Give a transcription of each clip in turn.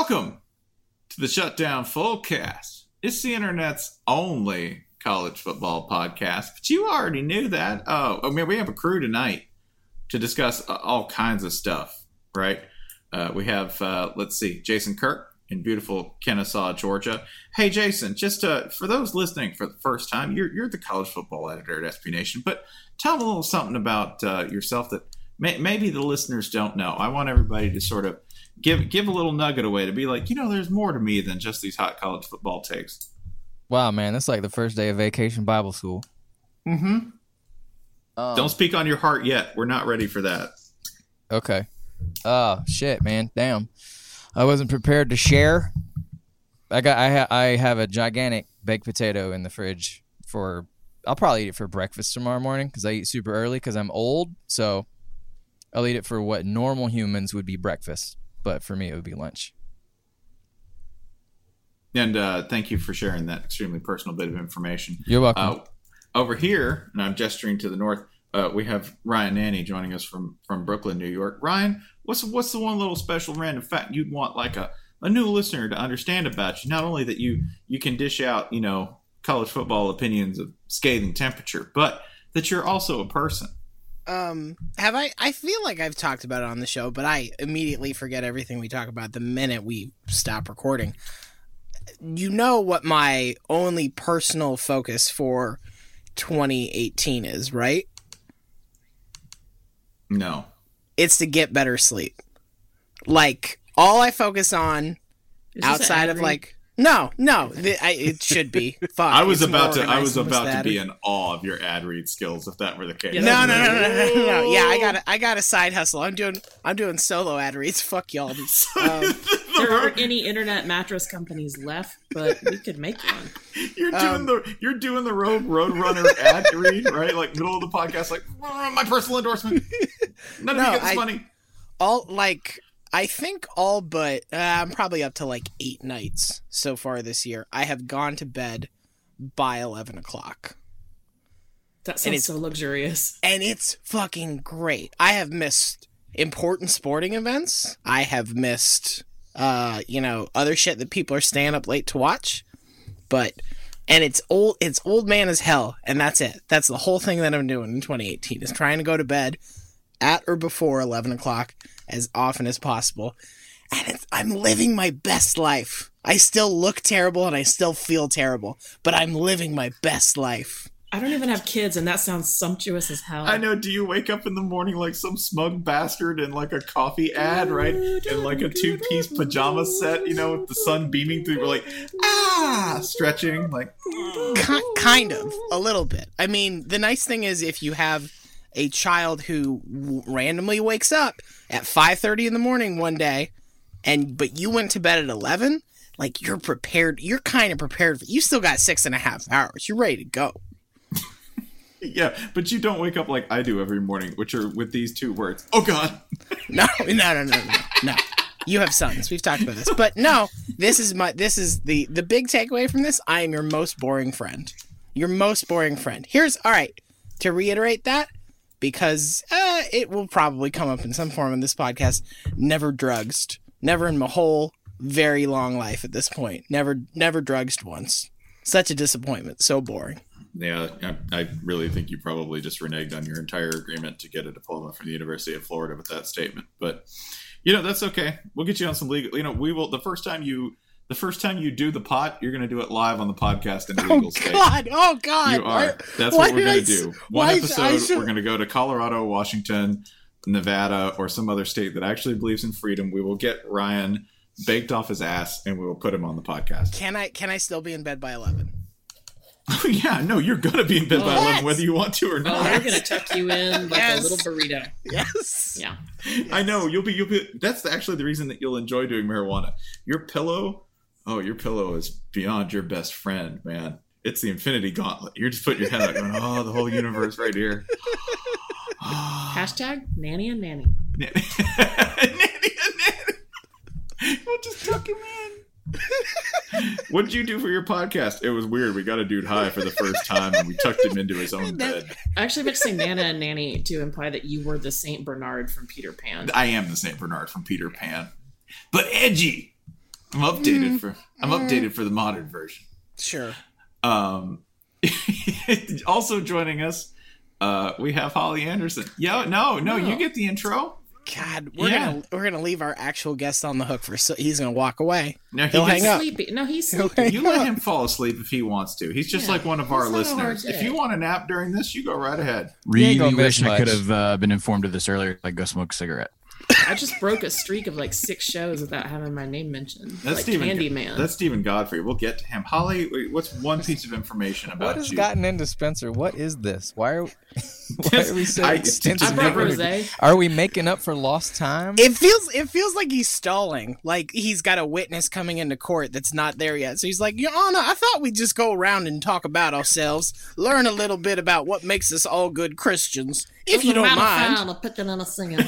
Welcome to the Shutdown Fullcast. It's the internet's only college football podcast, but you already knew that. Oh, I mean, we have a crew tonight to discuss uh, all kinds of stuff, right? Uh, we have, uh, let's see, Jason Kirk in beautiful Kennesaw, Georgia. Hey, Jason, just uh, for those listening for the first time, you're, you're the college football editor at SB Nation, but tell them a little something about uh, yourself that may, maybe the listeners don't know. I want everybody to sort of give give a little nugget away to be like, you know, there's more to me than just these hot college football takes. Wow, man, that's like the first day of vacation Bible school. Mm-hmm. Um, Don't speak on your heart yet. We're not ready for that. Okay. Oh shit, man. Damn. I wasn't prepared to share. I got. I ha- I have a gigantic baked potato in the fridge for. I'll probably eat it for breakfast tomorrow morning because I eat super early because I'm old. So I'll eat it for what normal humans would be breakfast, but for me it would be lunch. And uh, thank you for sharing that extremely personal bit of information. You're welcome. Uh, over here, and I'm gesturing to the north. Uh, we have Ryan Nanney joining us from from Brooklyn, New York. Ryan, what's what's the one little special random fact you'd want like a, a new listener to understand about you? Not only that you you can dish out you know college football opinions of scathing temperature, but that you're also a person. Um, have I? I feel like I've talked about it on the show, but I immediately forget everything we talk about the minute we stop recording. You know what my only personal focus for 2018 is, right? No, It's to get better sleep. Like all I focus on Is outside an of like no, no, the, I, it should be. Fuck, I was it's about to I was about to be in awe of your ad read skills if that were the case. Yeah, No, no, no, no, no, no, no. Yeah, I got a, I got a side hustle. I'm doing I'm doing solo ad reads. Fuck y'all. Um, There aren't any internet mattress companies left, but we could make one. You're doing Um, the you're doing the road roadrunner ad read right, like middle of the podcast, like "Oh, my personal endorsement. None of No, you get this I- money. all like I think all but uh, I'm probably up to like eight nights so far this year. I have gone to bed by eleven o'clock, That sounds so luxurious. and it's fucking great. I have missed important sporting events. I have missed, uh, you know, other shit that people are staying up late to watch, but. And it's old. It's old man as hell, and that's it. That's the whole thing that I'm doing in 2018 is trying to go to bed at or before 11 o'clock as often as possible. And it's, I'm living my best life. I still look terrible and I still feel terrible, but I'm living my best life. I don't even have kids, and that sounds sumptuous as hell. I know. Do you wake up in the morning like some smug bastard in like a coffee ad, right? In like a two piece pajama set, you know, with the sun beaming through. We're like, ah, stretching, like. Ki- kind of, a little bit. I mean, the nice thing is if you have a child who w- randomly wakes up at 5:30 in the morning one day and but you went to bed at 11 like you're prepared you're kind of prepared for, you still got six and a half hours you're ready to go Yeah, but you don't wake up like I do every morning, which are with these two words. Oh God. No, no, no, no, no, no. You have sons. We've talked about this, but no. This is my. This is the the big takeaway from this. I am your most boring friend. Your most boring friend. Here's all right. To reiterate that, because uh, it will probably come up in some form in this podcast. Never drugged. Never in my whole very long life at this point. Never, never drugged once. Such a disappointment. So boring. Yeah, I, I really think you probably just reneged on your entire agreement to get a diploma from the University of Florida with that statement. But you know that's okay. We'll get you on some legal. You know, we will. The first time you, the first time you do the pot, you're going to do it live on the podcast in a legal Oh state. God! Oh God! You are. That's why what we're going to do. One why- episode, should- we're going to go to Colorado, Washington, Nevada, or some other state that actually believes in freedom. We will get Ryan baked off his ass, and we will put him on the podcast. Can I? Can I still be in bed by eleven? yeah, no, you're going to be in bed by What? eleven, whether you want to or Oh, not. we're gonna tuck you in like Yes. a little burrito. Yes. Yeah. I know you'll be. You'll be. That's actually the reason that you'll enjoy doing marijuana. Your pillow. Oh, your pillow is beyond your best friend, man. It's the Infinity Gauntlet. You're just putting your head out, going, "Oh, the whole universe right here." Hashtag nanny and nanny. nanny, and nanny. We'll just tuck him in. what did you do for your podcast? It was weird. We got a dude high for the first time, and we tucked him into his own bed. I actually meant to say Nana and Nanny to imply that you were the Saint Bernard from Peter Pan. I am the Saint Bernard from Peter Pan, but edgy. I'm updated for I'm updated for the modern version. Sure. Um, also joining us, uh, we have Holly Anderson. Yo, no, no, you get the intro. God, we're Yeah. gonna we're gonna leave our actual guest on the hook for so he's gonna walk away. No, he He'll gets- hang up. Sleepy. No, he's He'll sleepy. You let him fall asleep if he wants to. He's just Yeah, like one of our it's not a hard listeners. If you want a nap during this, you go right ahead. Really gonna wish I could have uh, been informed of this earlier. Like, go smoke a cigarette. I just broke a streak of like six shows without having my name mentioned. That's like Steven. Candyman. That's Steven Godfrey. We'll get to him. Holly, what's one piece of information about What has you? gotten into Spencer? What is this? Why are why are we so I- extensive? I rose. Are we making up for lost time? It feels it feels like he's stalling. Like he's got a witness coming into court that's not there yet. So he's like, Your Honor, I thought we'd just go around and talk about ourselves, learn a little bit about what makes us all good Christians, if you don't mind.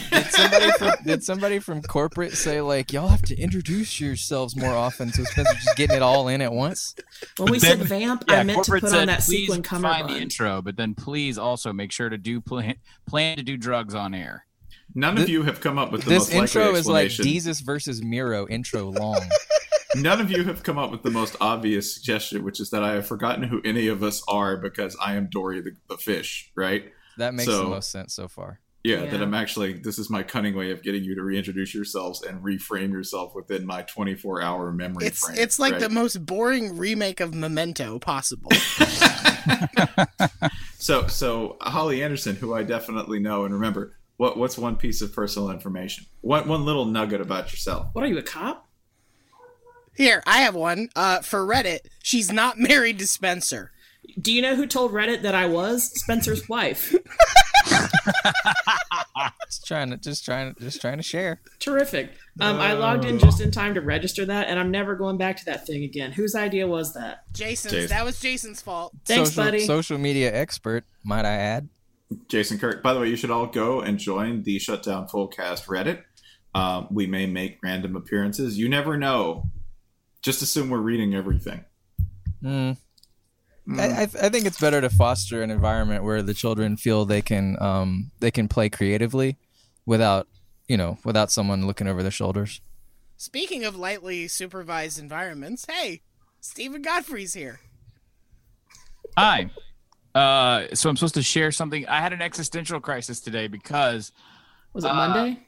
Did somebody from did somebody from corporate say like y'all have to introduce yourselves more often? So Spencer's just getting it all in at once. When we then- said vamp, I meant to put said, on that please sequin find the intro, but then please also make sure to do plan, plan to do drugs on air. None This- of you have come up with the This most likely intro is like explanation. Jesus versus Miro intro long. None of you have come up with the most obvious suggestion, which is that I have forgotten who any of us are because I am Dory the, the fish, right? That makes So- the most sense so far. Yeah, Yeah. that I'm actually. This is my cunning way of getting you to reintroduce yourselves and reframe yourself within my 24 hour memory It's frame. it's like right? the most boring remake of Memento possible. So, so Holly Anderson, who I definitely know and remember, what what's one piece of personal information? One one little nugget about yourself. What are you, a cop? Here, I have one. Uh, for Reddit, she's not married to Spencer. Do you know who told Reddit that I was Spencer's wife? Just trying to just trying to just trying to share. Terrific. Um, I logged in just in time to register that, and I'm never going back to that thing again. Whose idea was that? Jason's. Jason. That was Jason's fault. Thanks, social, buddy. Social media expert, might I add. Jason Kirk. By the way, you should all go and join the Shutdown Fullcast Reddit. Um, we may make random appearances. You never know. Just assume we're reading everything. Mm. I, I, I think it's better to foster an environment where the children feel they can um, they can play creatively without you know without someone looking over their shoulders. Speaking of lightly supervised environments, hey, Steven Godfrey's here. Hi. Uh, so I'm supposed to share something. I had an existential crisis today because Was it Uh, Monday?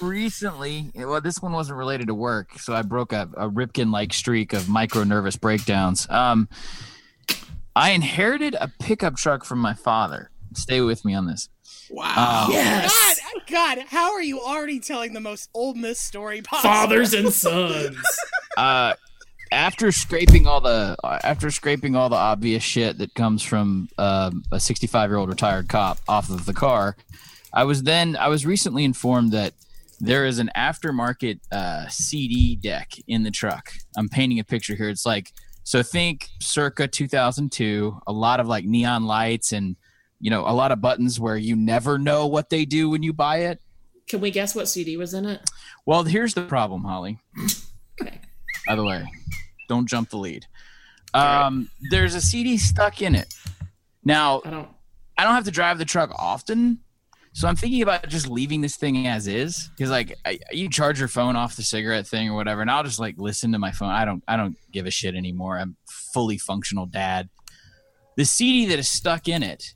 recently, well, this one wasn't related to work, so I broke a, a Ripken-like streak of micro nervous breakdowns. Um, I inherited a pickup truck from my father. Stay with me on this. Wow. Um, yes. God, God, how are you already telling the most Ole Miss story possible? Fathers and sons. uh, after scraping all the after scraping all the obvious shit that comes from um, a 65 year old retired cop off of the car, I was then I was recently informed that there is an aftermarket uh, CD deck in the truck. I'm painting a picture here. It's like so think circa 2002, a lot of like neon lights and you know a lot of buttons where you never know what they do when you buy it. Can we guess what CD was in it? Well, here's the problem, Holly. Okay. By the way, don't jump the lead. Um, there's a CD stuck in it. Now, I don't. I don't have to drive the truck often, so I'm thinking about just leaving this thing as is. Because like, I, you charge your phone off the cigarette thing or whatever, and I'll just like listen to my phone. I don't, I don't give a shit anymore. I'm fully functional dad. The CD that is stuck in it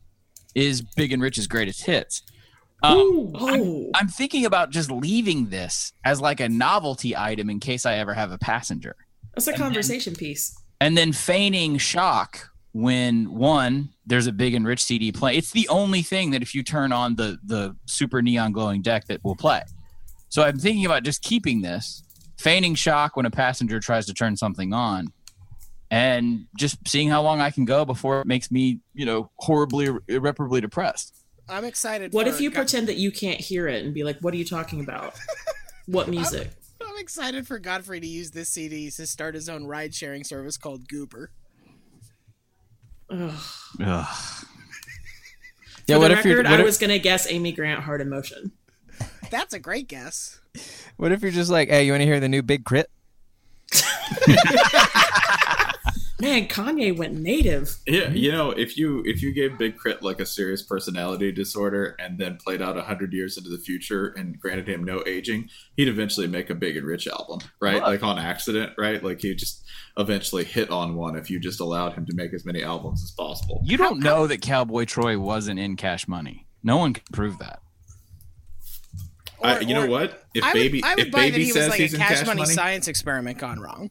is Big and Rich's greatest hits. Um, Oh. I'm thinking about just leaving this as like a novelty item in case I ever have a passenger. That's a conversation piece. And then feigning shock when one, there's a big and rich CD play. It's the only thing that if you turn on the the super neon glowing deck that will play. So I'm thinking about just keeping this, feigning shock when a passenger tries to turn something on, and just seeing how long I can go before it makes me, you know, horribly irreparably depressed. I'm excited. What for if you God- pretend that you can't hear it and be like, "What are you talking about? What music?" I'm excited for Godfrey to use this CD to start his own ride sharing service called Goober. Ugh. Ugh. Yeah, For what the if you're record, what I if, was gonna guess Amy Grant Heart in Motion. That's a great guess. what if you're just like, hey, you want to hear the new Big K.R.I.T.? Man, Kanye went native. Yeah, you know, if you if you gave Big K.R.I.T. like a serious personality disorder and then played out hundred years into the future and granted him no aging, he'd eventually make a Big and Rich album, right? Look. Like on accident, right? Like he'd just eventually hit on one if you just allowed him to make as many albums as possible. You don't know that Cowboy Troy wasn't in Cash Money. No one can prove that. I, Or- you know what? If I baby, would, I would if buy baby that he was says like he's a in cash, Cash money, Money, science experiment gone wrong.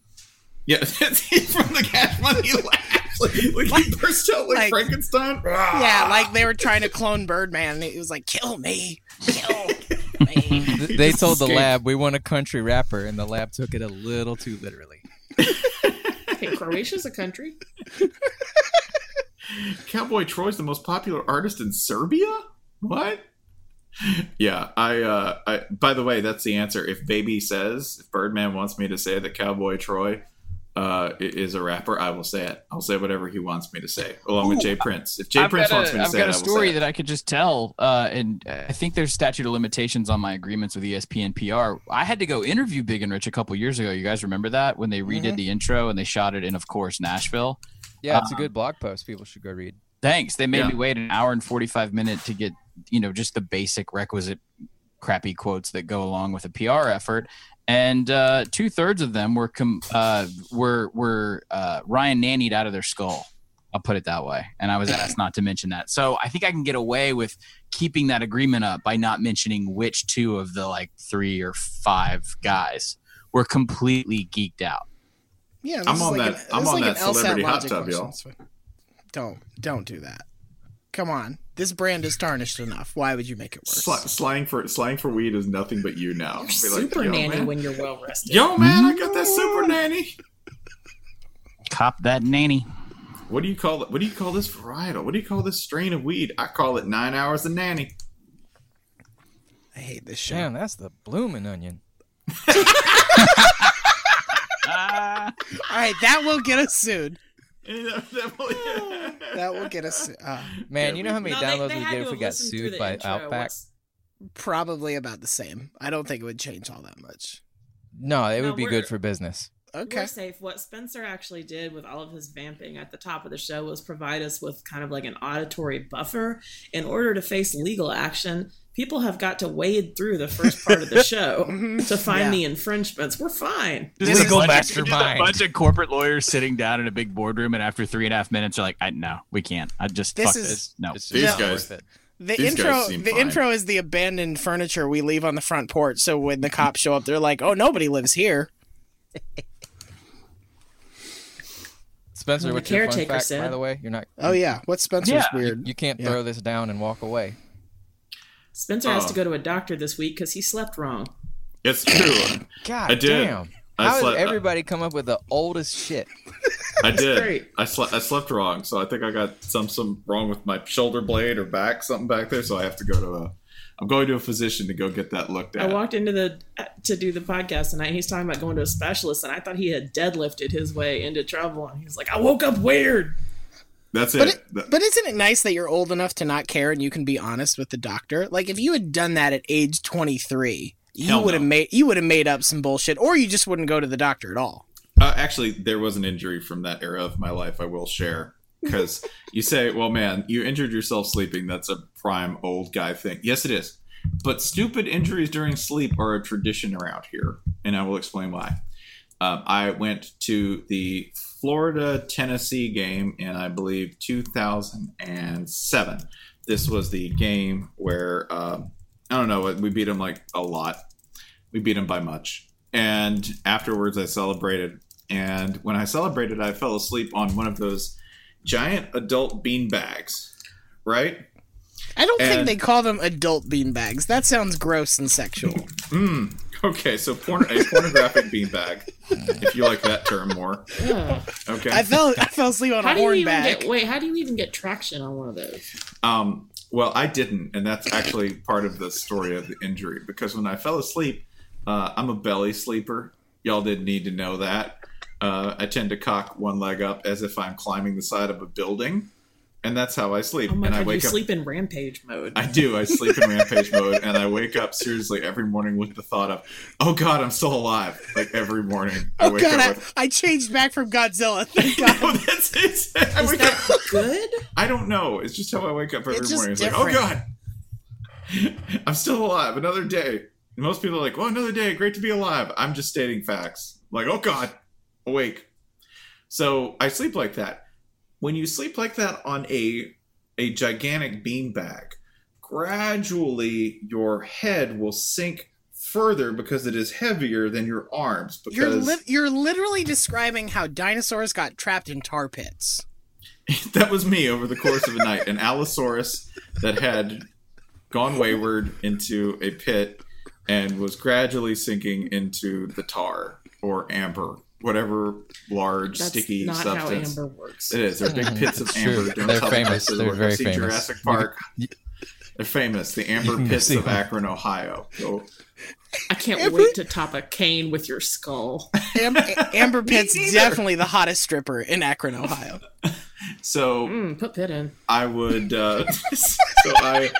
Yeah, that's he's from the Cash Money Labs. Like, like he burst out like, like- Frankenstein. Yeah, like they were trying to clone Birdman, and he was like, "Kill me, kill me." They told the lab we want a country rapper, and the lab took it a little too literally. Hey, Croatia's a country. Cowboy Troy's the most popular artist in Serbia? What? Yeah, I uh I by the way, that's the answer. If Baby says, if Birdman wants me to say that Cowboy Troy uh is a rapper, I will say it. I'll say whatever he wants me to say, along with J. Prince. If Jay I've Prince got wants a, me to I've say got it, a I will story say it. that I could just tell, uh, and I think there's statute of limitations on my agreements with ESPN PR. I had to go interview Big and Rich a couple years ago. You guys remember that when they redid Mhm. the intro and they shot it in, of course, Nashville. Yeah, it's a Um, good blog post. People should go read. Thanks. They made Yeah. me wait an hour and 45 minutes to get, you know, just the basic requisite crappy quotes that go along with a PR effort. And uh, two thirds of them were com- uh, were were uh, Ryan nannied out of their skull. I'll put it that way. And I was asked not to mention that. So I think I can get away with keeping that agreement up by not mentioning which two of the like three or five guys were completely geeked out. Yeah, I'm on like that- An, I'm on like that celebrity hot tub, question. y'all. Don't don't do that. Come on, this brand is tarnished enough. Why would you make it worse? Sl- slang for slang for weed is nothing but you now. You're like, super nanny man. when you're well rested. Yo man, I got that super nanny. Cop that nanny. What do you call it? What do you call this varietal? What do you call this strain of weed? I call it nine hours of nanny. I hate this show. Damn, that's the blooming onion. All right, that will get us sued. That That will get us uh, Man, Yeah, you know how many No, downloads they we had get if we got sued by intro. Outback? What's- probably about the same. I don't think it would change all that much. No, it No, would be good for business. Okay. We're safe. What Spencer actually did with all of his vamping at the top of the show was provide us with kind of like an auditory buffer. In order to face legal action, people have got to wade through the first part of the show Mhm. to find Yeah. the infringements. We're fine. Just Legal a bunch of- mastermind. just a bunch of corporate lawyers sitting down in a big boardroom, and after three and a half minutes, are like, I, "No, we can't. I just This fuck is- this. No." It's These just guys- The These intro, the fine. intro is the abandoned furniture we leave on the front porch. So when the cops show up, they're like, "Oh, nobody lives here." Spencer, The what's your fun caretaker fact, by the way? You're not. Oh yeah, what's Spencer's Yeah. weird? You can't Yeah. throw this down and walk away. Spencer has Oh. to um, go to a doctor this week because he slept wrong. It's true. God I did. damn. I How does slept- uh, everybody come up with the oldest shit? I did. great. I slept. I slept wrong, so I think I got some some wrong with my shoulder blade or back, something back there. So I have to go to a. I'm going to a physician to go get that looked at. I walked into the uh, to do the podcast tonight. He's talking about going to a specialist, and I thought he had deadlifted his way into trouble. And he's like, "I woke up weird." That's But it. it, but isn't it nice that you're old enough to not care and you can be honest with the doctor? Like if you had done that at age 23, you Hell would have no. made you would have made up some bullshit, or you just wouldn't go to the doctor at all. Uh, actually, there was an injury from that era of my life I will share. Because you say, well, man, you injured yourself sleeping. That's a prime old guy thing. Yes, it is. But stupid injuries during sleep are a tradition around here. And I will explain why. Um, I went to the Florida Tennessee game in, I believe, 2007. This was the game where, um, I don't know, we beat them like a lot. We beat them by much. And afterwards, I celebrated. And when I celebrated, I fell asleep on one of those giant adult bean bags, right? I don't think they call them adult beanbags. That sounds gross and sexual. Mm. Okay, so porn- a pornographic beanbag, if you like that term more. Ugh. Okay. I fell I fell asleep on How a do horn bag. get? Wait, how do you even get traction on one of those? Um, well, I didn't, and that's actually part of the story of the injury because when I fell asleep, uh, I'm a belly sleeper. Y'all didn't need to know that. Uh, I tend to cock one leg up as if I'm climbing the side of a building, and that's how I sleep. Oh my and I god, you wake up. sleep in rampage mode. I do. I sleep in rampage mode, and I wake up seriously every morning with the thought of, "Oh God, I'm still alive!" Like every morning, I Oh wake god, up I, with. I changed back from Godzilla. Thank God. No, that's it. I Is that up. good? I don't know. It's just how I wake up every It's just morning. It's like, oh. God, I'm still alive. Another day. And most people are like, well, another day. Great to be alive. I'm just stating facts. like, oh God, awake. So I sleep like that. When you sleep like that on a a gigantic beanbag, gradually your head will sink further because it is heavier than your arms. Because You're li- you're literally describing how dinosaurs got trapped in tar pits. that was me over the course of a night. An Allosaurus that had gone wayward into a pit and was gradually sinking into the tar or amber, whatever large That's sticky not substance. how amber works. It is. They're big pits of It's amber. true. Don't They're tell me famous. They're work. very I've seen famous. Jurassic Park. They're famous. The amber You pits of. Akron, Ohio. So I can't Amber- wait to top a cane with your skull. Am- Amber Pit's neither. definitely the hottest stripper in Akron, Ohio. so Mm, put Pit in. I would. Uh, so I.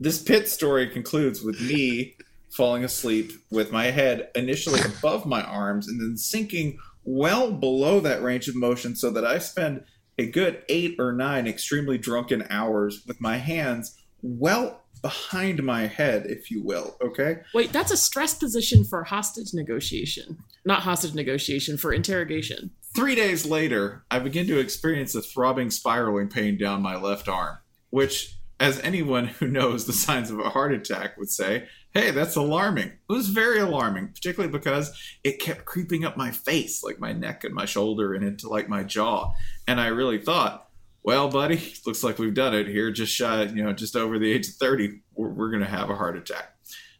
This pit story concludes with me falling asleep with my head initially above my arms and then sinking well below that range of motion, so that I spend a good eight or nine extremely drunken hours with my hands well behind my head, if you will. Okay. Wait, that's a stress position for hostage negotiation. Not hostage negotiation, for interrogation. Three days later, I begin to experience a throbbing, spiraling pain down my left arm, which, as anyone who knows the signs of a heart attack would say, hey, that's alarming. It was very alarming, particularly because it kept creeping up my face, like my neck and my shoulder, and into like my jaw. And I really thought, well, buddy, looks like we've done it here, just shy, you know, just over the age of 30, we're, we're going to have a heart attack.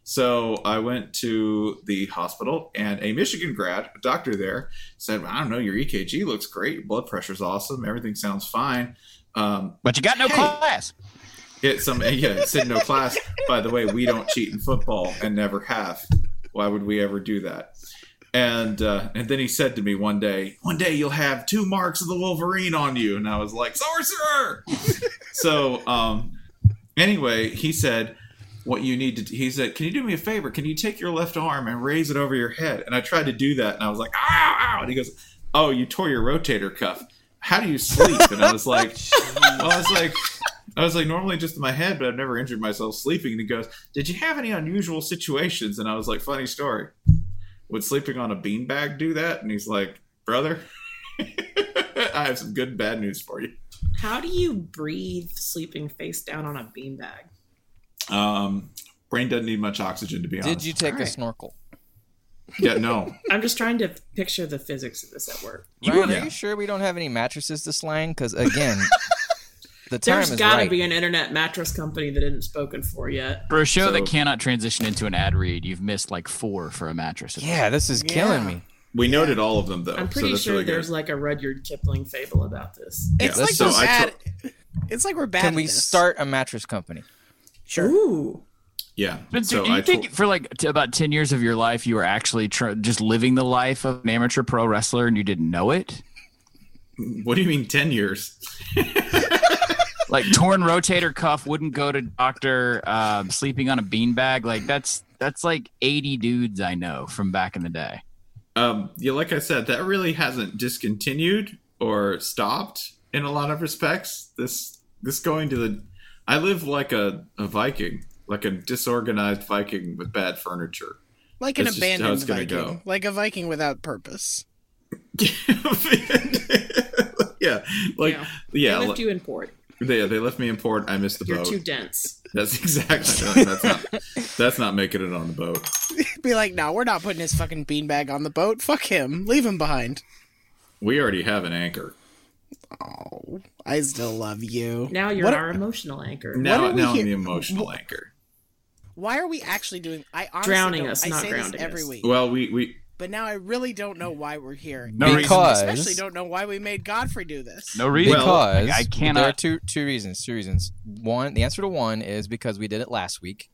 So I went to the hospital, and a Michigan grad, a doctor there, said, I don't know, your EKG looks great, your blood pressure's awesome, everything sounds fine. Um, But you got no Hey. class. It some yeah, it said no class. By the way, we don't cheat in football and never have. Why would we ever do that? And uh, and then he said to me one day, one day you'll have two marks of the Wolverine on you, and I was like, sorcerer. so um, anyway, he said, what you need to he said, can you do me a favor? Can you take your left arm and raise it over your head? And I tried to do that, and I was like, ow, ow. And he goes, oh, you tore your rotator cuff. How do you sleep? And I was like, well, I was like, I was like, normally just in my head, but I've never injured myself sleeping. And he goes, Did you have any unusual situations? And I was like, Funny story. Would sleeping on a beanbag do that? And he's like, Brother, I have some good and bad news for you. How do you breathe sleeping face down on a beanbag? Um, brain doesn't need much oxygen, to be honest. Did you take a Alright. snorkel? Yeah, no. I'm just trying to picture the physics of this at work. Ryan, yeah. are you sure we don't have any mattresses to slang? Because again, the time There's is got to right. be an internet mattress company that isn't spoken for yet. For a show So- that cannot transition into an ad read, you've missed like four for a mattress. yeah, this is killing me. We noted all of them, though. I'm so pretty that's sure really there's good. like a Rudyard Kipling fable about this. It's Yeah, like so we're I bad. it's like we're bad. Can at we this. start a mattress company? Sure. Ooh. Yeah. Spencer, so do you I think told- for like t- about 10 years of your life, you were actually tr- just living the life of an amateur pro wrestler and you didn't know it? what do you mean 10 years? Like torn rotator cuff, wouldn't go to doctor, um, sleeping on a beanbag. Like that's that's like 80 dudes I know from back in the day. um, yeah, like I said, that really hasn't discontinued or stopped in a lot of respects. This this going to the, I live like a, a Viking, like a disorganized Viking with bad furniture. Like an That's just how abandoned it's Viking. go. Like a Viking without purpose. yeah, like Yeah. yeah, they li- left you in port. They they left me in port. I missed the boat. You're boat. too dense. That's exactly that's not that's not making it on the boat. Be like, no, we're not putting his fucking beanbag on the boat. Fuck him. Leave him behind. We already have an anchor. Oh, I still love you. Now you're What- our emotional anchor. Now, are now I'm the emotional anchor. Why are we actually doing? I honestly Drowning us, I not say grounding this every us. week, Well, we we but now I really don't know why we're here. No And I reason. especially don't know why we made Godfrey do this. No reason. Well, Because I, I there are two two reasons. Two reasons. One, the answer to one is because we did it last week,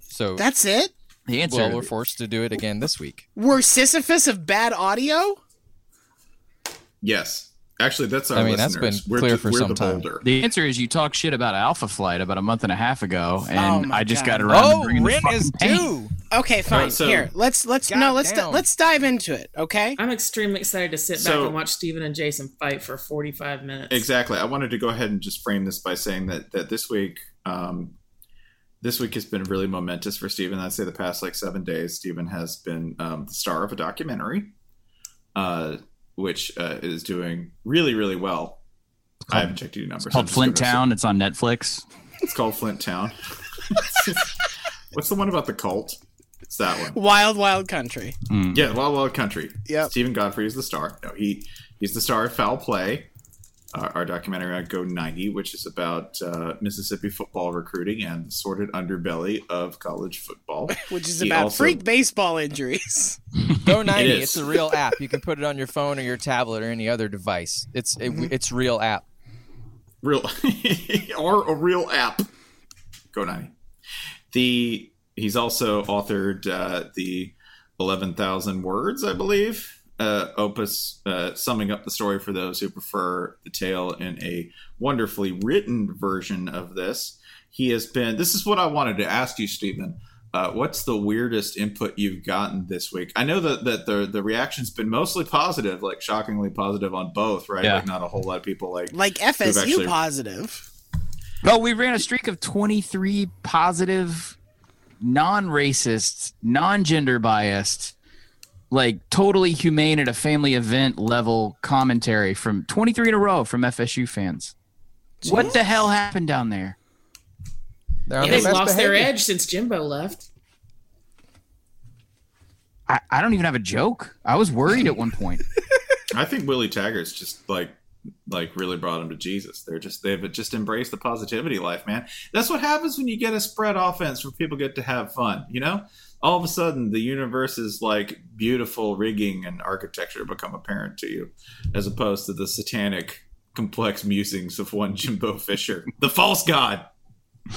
so That's it. The answer. well we're forced to do it again this week. We're Sisyphus of bad audio. yes. Actually, that's our I mean, that's been we're clear ju- for we're some the time. boulder. The answer is you talk shit about Alpha Flight about a month and a half ago, and Oh I just God. got around to Oh, bringing the rent is fucking due. Okay, fine. right, so- Here, let's let's God no, let's damn. let's dive into it. Okay. I'm extremely excited to sit back and watch Steven and Jason fight for 45 minutes. Exactly. I wanted to go ahead and just frame this by saying that that this week, um, this week has been really momentous for Steven. I'd say the past like seven days, Steven has been um, the star of a documentary, uh, which uh, is doing really, really well. I haven't checked any numbers. It's called Flint Town. It's on Netflix. It's called Flint Town. What's the one about the cult? It's that one. Wild Wild Country. Mm. Yeah, Wild Wild Country. Yeah. Steven Godfrey is the star. No, he he's the star of Foul Play, uh, our documentary on Go 90, which is about uh, Mississippi football recruiting and the sordid underbelly of college football. Which is He about also- freak baseball injuries. Go 90. is. It's a real app. You can put it on your phone or your tablet or any other device. It's it, it's real app. real or a real app. Go 90. The he's also authored uh, the 11,000 words, I believe, uh, opus uh, summing up the story for those who prefer the tale in a wonderfully written version of this. He has been. This is what I wanted to ask you, Steven. Uh, what's the weirdest input you've gotten this week? I know that, that the the reaction's been mostly positive, like shockingly positive on both, right? Yeah. Like not a whole lot of people like Like FSU actually- positive. Well, we ran a streak of 23 positive, non-racist, non-gender biased, like totally humane at a family event level commentary from 23 in a row from FSU fans. What the hell happened down there? They're on They've their best lost their edge since Jimbo left. I, I don't even have a joke. I was worried at one point. I think Willie Taggart's just like like really brought him to Jesus. They're just they've just embraced the positivity life, man. That's what happens when you get a spread offense where people get to have fun, you know? All of a sudden the universe's like beautiful rigging and architecture become apparent to you, as opposed to the satanic complex musings of one Jimbo Fisher. The false god.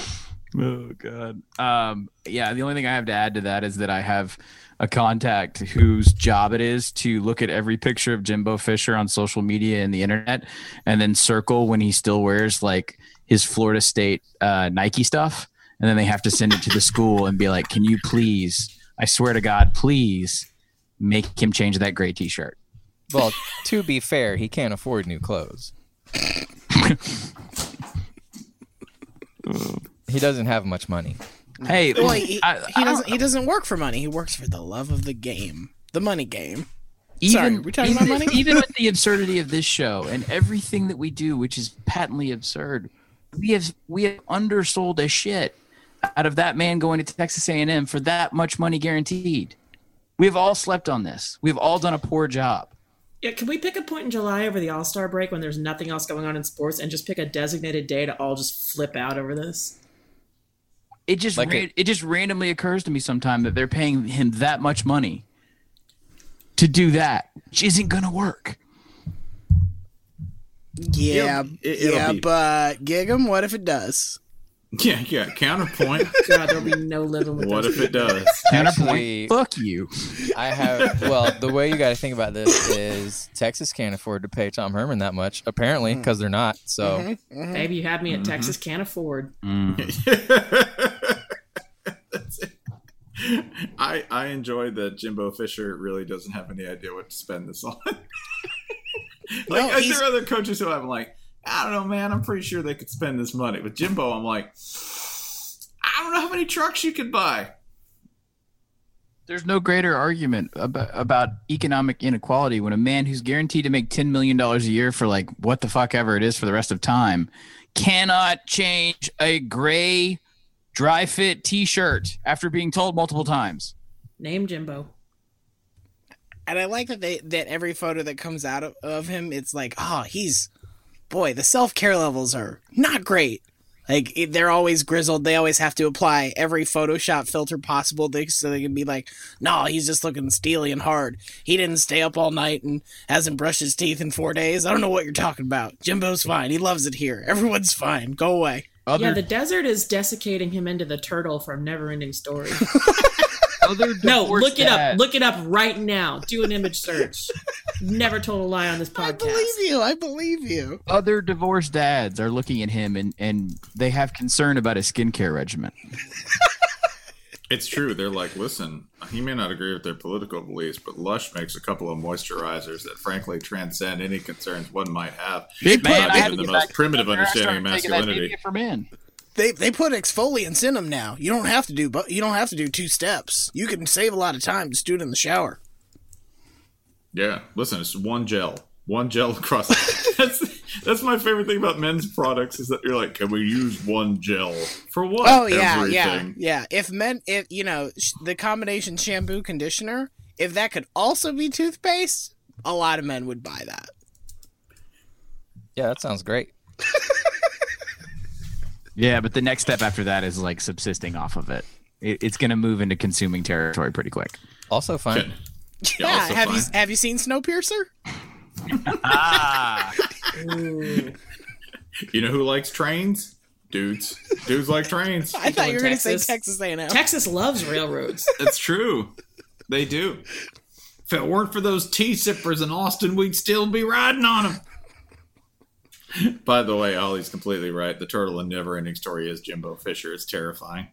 Oh god. Um yeah, the only thing I have to add to that is that I have a contact whose job it is to look at every picture of Jimbo Fisher on social media and the internet and then circle when he still wears like his Florida State uh, Nike stuff and then they have to send it to the school and be like, "Can you please, I swear to god, please make him change that gray t-shirt." Well, to be fair, he can't afford new clothes. he doesn't have much money. Hey, Well, he, I- he doesn't. don't- He doesn't work for money. He works for the love of the game, the money game. even, Sorry, we talking about even- money? even with the absurdity of this show and everything that we do, which is patently absurd, we have we have undersold a shit out of that man going to Texas A&M for that much money guaranteed. We have all slept on this. We've all done a poor job. Yeah, can we pick a point in July over the All Star break when there's nothing else going on in sports and just pick a designated day to all just flip out over this? It just Like ran, it- it just randomly occurs to me sometime that they're paying him that much money to do that, which isn't going to work. Yeah, It'll- it- it'll yeah, be- but gig 'em, What if it does? Yeah, yeah. Counterpoint. God, there'll be no living with what those if it people. does? Actually, Fuck you. I have. Well, the way you got to think about this is Texas can't afford to pay Tom Herman that much, apparently, mm. because they're not. So mm-hmm, mm-hmm. Baby, you had me at mm-hmm. Texas, can't afford. That's. Mm. Mm. I I enjoy that Jimbo Fisher really doesn't have any idea what to spend this on. like No, there are other coaches who I'm like, I don't know, man. I'm pretty sure they could spend this money. With Jimbo, I'm like, I don't know how many trucks you could buy. There's no greater argument about, about economic inequality when a man who's guaranteed to make $10 million a year for like what the fuck ever it is for the rest of time cannot change a gray dry fit t shirt after being told multiple times. Name Jimbo. And I like that they that every photo that comes out of, of him, it's like, oh, he's boy, the self care levels are not great. Like they're always grizzled. They always have to apply every Photoshop filter possible, so they can be like, "No, he's just looking steely and hard. He didn't stay up all night and hasn't brushed his teeth in four days. I don't know what you're talking about. Jimbo's fine. He loves it here. Everyone's fine. Go away." Other, Yeah, the desert is desiccating him into the turtle from Neverending Story. Other No, look it up. dads- Look it up right now. Do an image search. Never told a lie on this podcast. I believe you. I believe you. Other divorced dads are looking at him and, and they have concern about his skincare regimen. It's true. They're like, listen, he may not agree with their political beliefs, but Lush makes a couple of moisturizers that frankly transcend any concerns one might have. Big man, man, I I have had to the most primitive understanding of started taking that masculinity. for men. They they put exfoliants in them now. You don't have to do but you don't have to do two steps. You can save a lot of time. Just do it in the shower. Yeah, listen, it's one gel, one gel across. that's that's my favorite thing about men's products is that you're like, can we use one gel for what? Oh yeah, yeah, yeah. If men, if you know sh- the combination shampoo conditioner, if that could also be toothpaste, a lot of men would buy that. Yeah, that sounds great. Yeah, but the next step after that is like subsisting off of it. it it's going to move into consuming territory pretty quick. Also fun. Okay. Yeah, also have you have you seen Snowpiercer? Ah, You know who likes trains? Dudes. Dudes like trains. I thought you were going to say Texas. Texas A&M. Texas loves railroads. It's true. They do. If it weren't for those tea sippers in Austin, we'd still be riding on them. By the way, Ollie's completely right. The turtle in Never Ending Story is Jimbo Fisher. It's terrifying.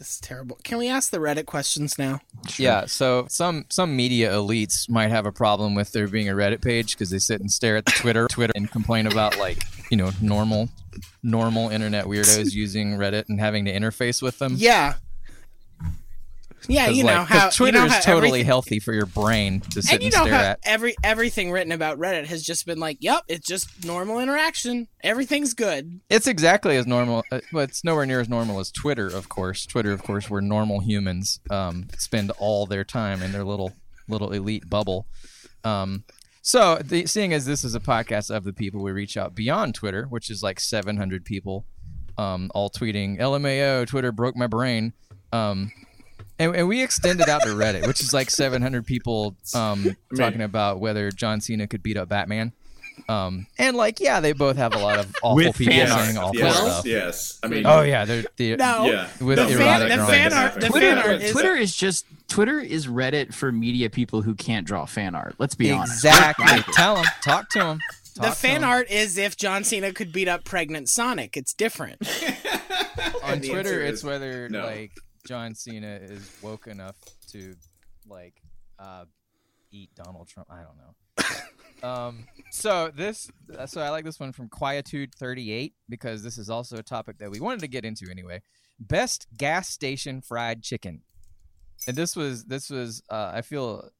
This is terrible. Can we ask the Reddit questions now? Yeah, so some some media elites might have a problem with there being a Reddit page because they sit and stare at the Twitter Twitter and complain about like you know normal normal internet weirdos using Reddit and having to interface with them. Yeah. Yeah, you know like, 'cause how Twitter you know is totally healthy for your brain to sit and and, you know stare how at. every everything written about Reddit has just been like, "Yep, it's just normal interaction. Everything's good." It's exactly as normal, uh, but it's nowhere near as normal as Twitter, of course. Twitter, of course, where normal humans um, spend all their time in their little little elite bubble. Um, so, the, seeing as this is a podcast of the people, we reach out beyond Twitter, which is like 700 people, um, all tweeting "LMAO, Twitter broke my brain," um, and, and we extended out to Reddit, which is like 700 people um, talking about whether John Cena could beat up Batman. Um, and like, yeah, they both have a lot of awful With people fan art. saying awful yes, stuff. yes. I mean, Oh yeah, they're the No, yeah. with the No, fan, the fan art, the Twitter, fan art is Twitter is just Twitter is Reddit for media people who can't draw fan art. Let's be honest. exactly. Tell them, talk to them. the fan art is if John Cena could beat up pregnant Sonic. It's different. on Twitter. It's whether no. like John Cena is woke enough to like uh, eat Donald Trump. I don't know. um, so this, so I like this one from Quietude Thirty Eight because this is also a topic that we wanted to get into anyway. Best gas station fried chicken, and this was this was uh, I feel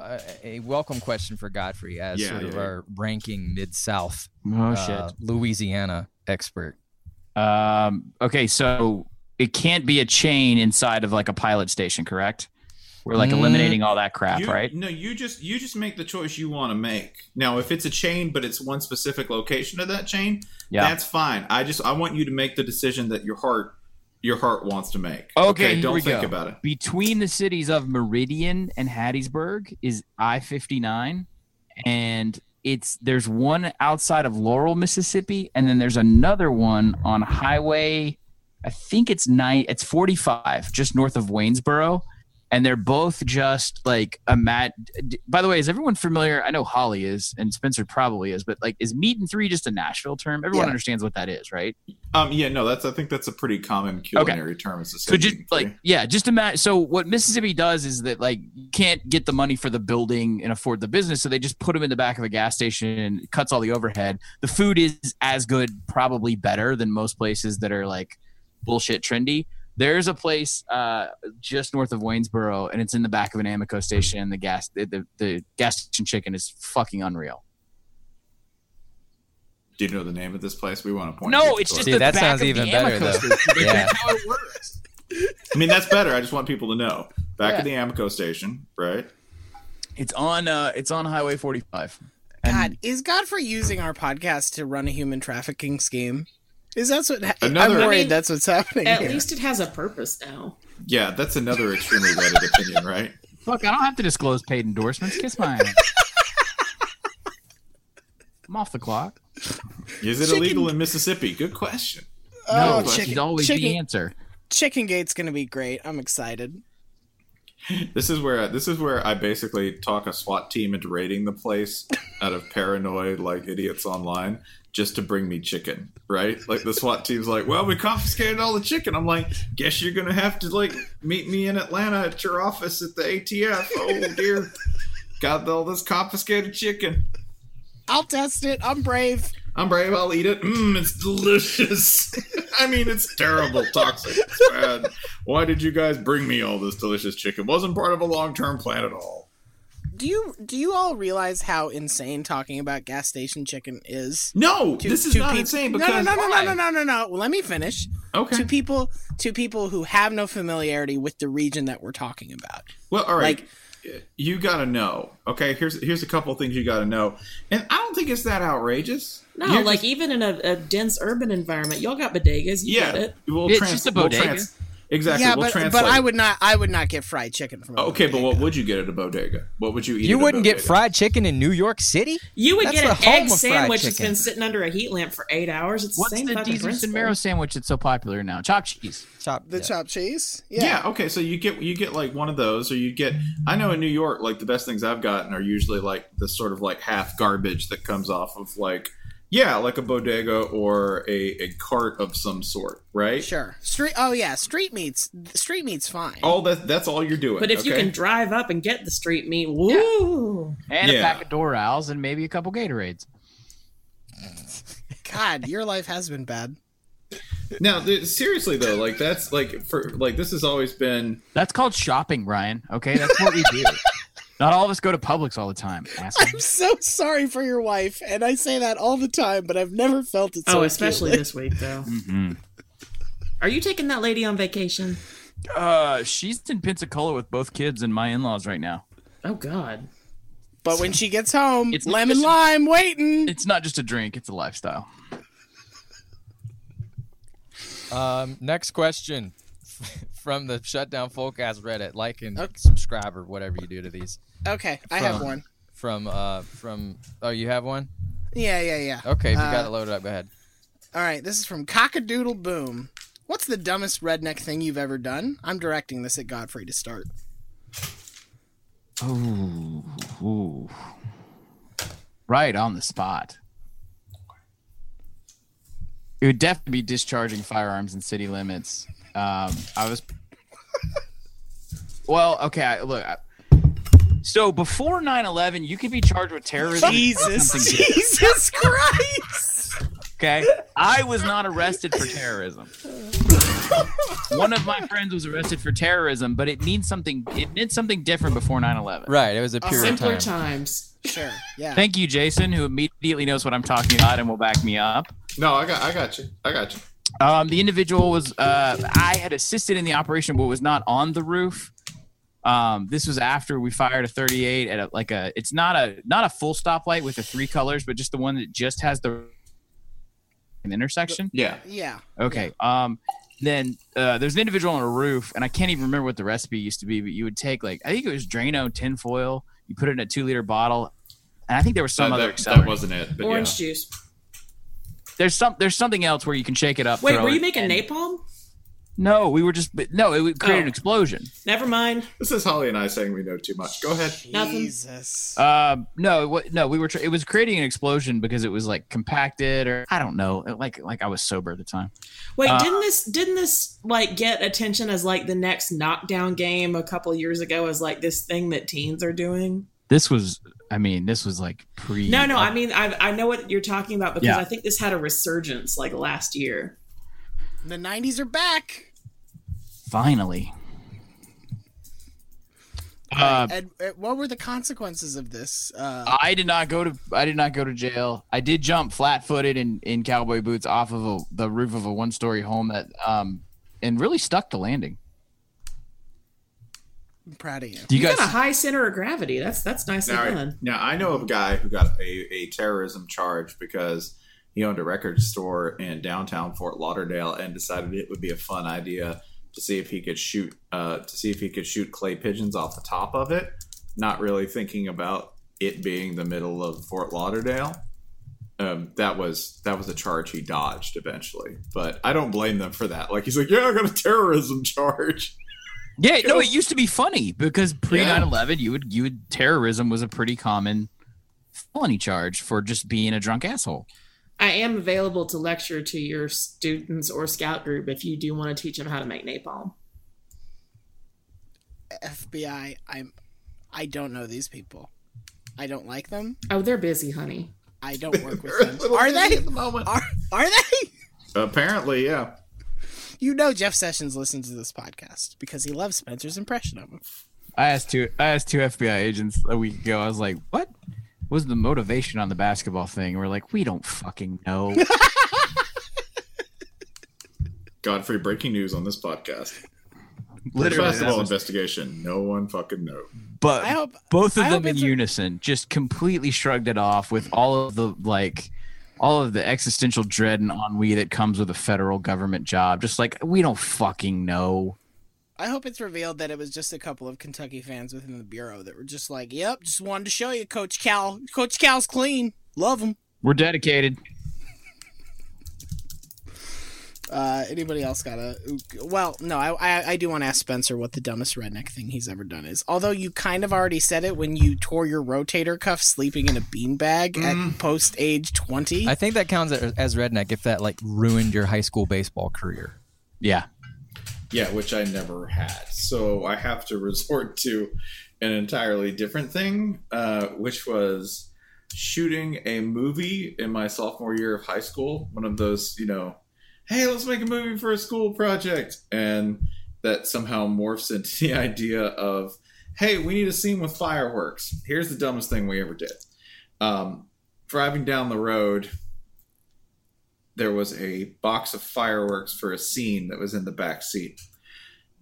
uh, a welcome question for Godfrey as Yeah, sort of yeah. our ranking mid South Oh uh, Louisiana expert. Um, okay, so it can't be a chain inside of like a pilot station, correct? We're like eliminating all that crap, you, right? No, you just you just make the choice you want to make. Now, if it's a chain, but it's one specific location of that chain, Yeah. that's fine. I just I want you to make the decision that your heart your heart wants to make. Okay, here don't think go. about it. Between the cities of Meridian and Hattiesburg is I fifty nine, and it's there's one outside of Laurel, Mississippi, and then there's another one on Highway. I think it's nine. It's forty five, just north of Waynesboro, and they're both just like a mat. By the way, is everyone familiar? I know Holly is, and Spencer probably is, but like, is meat and three just a Nashville term? Everyone Yeah. understands what that is, right? Um, yeah, no, that's I think that's a pretty common culinary term. It's the So same just thing. like yeah, just imagine. So what Mississippi does is that like you can't get the money for the building and afford the business, so they just put them in the back of a gas station and it cuts all the overhead. The food is as good, probably better than most places that are like bullshit trendy. There's a place uh, just north of Waynesboro, and it's in the back of an Amoco station. And the gas, the, the, the gas station chicken is fucking unreal. Do you know the name of this place? We want to point. No, people it's just it. See, the that back sounds of even the better, though. station. Yeah. How it works. I mean, that's better. I just want people to know. Back at the Amoco station, right? It's on. Uh, it's on Highway 45. And- God, is Godfrey using our podcast to run a human trafficking scheme? Is that what? I'm worried I mean, that's what's happening. At here. least it has a purpose now. Yeah, that's another extremely Reddit opinion, right? Fuck, I don't have to disclose paid endorsements. Kiss my ass. I'm off the clock. Is it Chicken- illegal in Mississippi? Good question. oh, no, chicken, always chicken, the answer. Chicken Gate's gonna be great. I'm excited. This is where this is where I basically talk a SWAT team into raiding the place out of paranoid like idiots online just to bring me chicken, right? Like the SWAT team's like, "Well, we confiscated all the chicken." I'm like, "Guess you're gonna have to like meet me in Atlanta at your office at the ATF." Oh dear, got all this confiscated chicken. I'll test it. I'm brave. I'm brave. I'll eat it. Mmm, it's delicious. I mean, it's terrible, toxic, it's bad. Why did you guys bring me all this delicious chicken? Wasn't part of a long term plan at all. Do you do you all realize how insane talking about gas station chicken is? No, To- this is not peop- insane No, because no, no, no, why? no, no, no, no, no. Well, let me finish. Okay. To people, to people who have no familiarity with the region that we're talking about. Well, all right. Like- you got to know. Okay, here's here's a couple things you got to know, and I don't think it's that outrageous. No, You're like just- even in a, a dense urban environment, y'all got bodegas. You yeah, get it. we'll It's trans- just a we'll bodega. trans- exactly. yeah, we'll but translate. but I would not I would not get fried chicken from. A Okay, but what would you get at a bodega? What would you eat? You at wouldn't get fried chicken in New York City? You would That's get the an egg sandwich that's chicken. been sitting under a heat lamp for eight hours. It's What's the same the fucking and. Marrow sandwich that's so popular now? Chopped cheese. Chop. the yeah. chopped cheese? Yeah. okay. So you get you get like one of those, or you get. I know in New York, like the best things I've gotten are usually like the sort of like half garbage that comes off of like, yeah, like a bodega or a, a cart of some sort, right? Sure. Street. Oh yeah, street meats. Street meats fine. All that that's all you're doing. But if you can drive up and get the street meat, woo! And Yeah. a pack of Dorals and maybe a couple Gatorades. God, your life has been bad. Now, th- seriously though, like that's like for like this has always been. That's called shopping, Ryan. Okay, that's what we do. Not all of us go to Publix all the time. asshole. I'm so sorry for your wife, and I say that all the time, but I've never felt it so oh, especially acutely. this week though. Mhm. Are you taking that lady on vacation? Uh, she's in Pensacola with both kids and my in-laws right now. Oh God. But when she gets home, It's lemon just- lime waiting. It's not just a drink; it's a lifestyle. Um, next question from the Shutdown Fullcast Reddit. Like and Okay. subscribe or whatever you do to these. Okay, I have one. From uh from oh you have one? Yeah, yeah, yeah. Okay, if you got Uh, it loaded up, go ahead. All right, this is from Cockadoodle Boom. What's the dumbest redneck thing you've ever done? I'm directing this at Godfrey to start. Ooh, ooh. right on the spot. It would definitely be discharging firearms in city limits. Um, I was. Well, okay. I, look, I, so before 9/11, you could be charged with terrorism. Jesus, Something different. Jesus Christ! Okay, I was not arrested for terrorism. One of my friends was arrested for terrorism, but it means something. It meant something different before 9/11. Right, it was a pure Simpler time. times. Sure, yeah. Thank you, Jason, who immediately knows what I'm talking about and will back me up. No, I got I got you. I got you. Um, the individual was uh, I had assisted in the operation, but was not on the roof. Um, this was after we fired a 38 at a, like a. It's not a not a full stoplight with the three colors, but just the one that just has the an intersection. Yeah. yeah. Okay. Um, then uh, there's an individual on a roof, and I can't even remember what the recipe used to be, but you would take like I think it was Drano tinfoil. You put it in a two liter bottle, and I think there was some that, other that, that wasn't it. But Orange yeah. juice. There's some there's something else where you can shake it up. Wait, were you it, making and- napalm? No, we were just but no. It would create Oh. an explosion. Never mind. This is Holly and I saying we know too much. Go ahead. Nothing. Jesus. Um, no, what? No, we were. Tr- it was creating an explosion because it was like compacted, or I don't know. Like like I was sober at the time. Wait, Uh, didn't this didn't this like get attention as like the next knockdown game a couple years ago as like this thing that teens are doing? This was. I mean, this was like pre. No, no, I mean I I know what you're talking about because Yeah. I think this had a resurgence like last year. the 90s are back. Finally. Uh, Ed, Ed, what were the consequences of this? Uh, I did not go to. I did not go to jail. I did jump flat-footed in, in cowboy boots off of a, the roof of a one-story home that um and really stuck the landing. I'm proud of you. Do you You guys? got a high center of gravity. That's that's nicely Now, done. now I know of a guy who got a, a terrorism charge because he owned a record store in downtown Fort Lauderdale and decided it would be a fun idea to see if he could shoot uh, to see if he could shoot clay pigeons off the top of it, not really thinking about it being the middle of Fort Lauderdale. um, that was that was a charge he dodged eventually. But I don't blame them for that. Like he's like, yeah, I got a terrorism charge. Yeah, no, it used to be funny because pre Yeah. 9/11, you would you would terrorism was a pretty common felony charge for just being a drunk asshole. I am available to lecture to your students or scout group if you do want to teach them how to make napalm. FBI, I'm. I don't know these people. I don't like them. Oh, they're busy, honey. I don't work with them. Are they? at the moment? Are are they? Apparently, yeah. You know Jeff Sessions listens to this podcast because he loves Spencer's impression of him. I asked two I asked two FBI agents a week ago. I was like, "What was the motivation on the basketball thing?" We're like, "We don't fucking know." Godfrey breaking news on this podcast. Literally, basketball was- investigation. No one fucking knows. but I hope both of I them in it's a- unison just completely shrugged it off with all of the like all of the existential dread and ennui that comes with a federal government job just like we don't fucking know I hope it's revealed that it was just a couple of Kentucky fans within the bureau that were just like, "Yep, just wanted to show you, Coach Cal. Coach Cal's clean. Love him." we're dedicated Uh, anybody else got a? Well, no, I, I I do want to ask Spencer what the dumbest redneck thing he's ever done is. Although you kind of already said it when you tore your rotator cuff sleeping in a beanbag at post age twenty. I think that counts as as redneck if that like ruined your high school baseball career. yeah Yeah, which I never had. So I have to resort to an entirely different thing, uh, which was shooting a movie in my sophomore year of high school. One of those, you know, hey, let's make a movie for a school project. And that somehow morphs into the idea of, hey, we need a scene with fireworks. Here's the dumbest thing we ever did. Um, driving down the road, there was a box of fireworks for a scene that was in the back seat.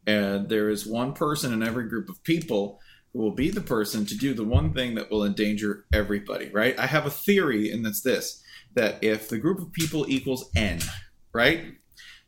And there is one person in every group of people who will be the person to do the one thing that will endanger everybody, right? I have a theory, and that's this that if the group of people equals n, right,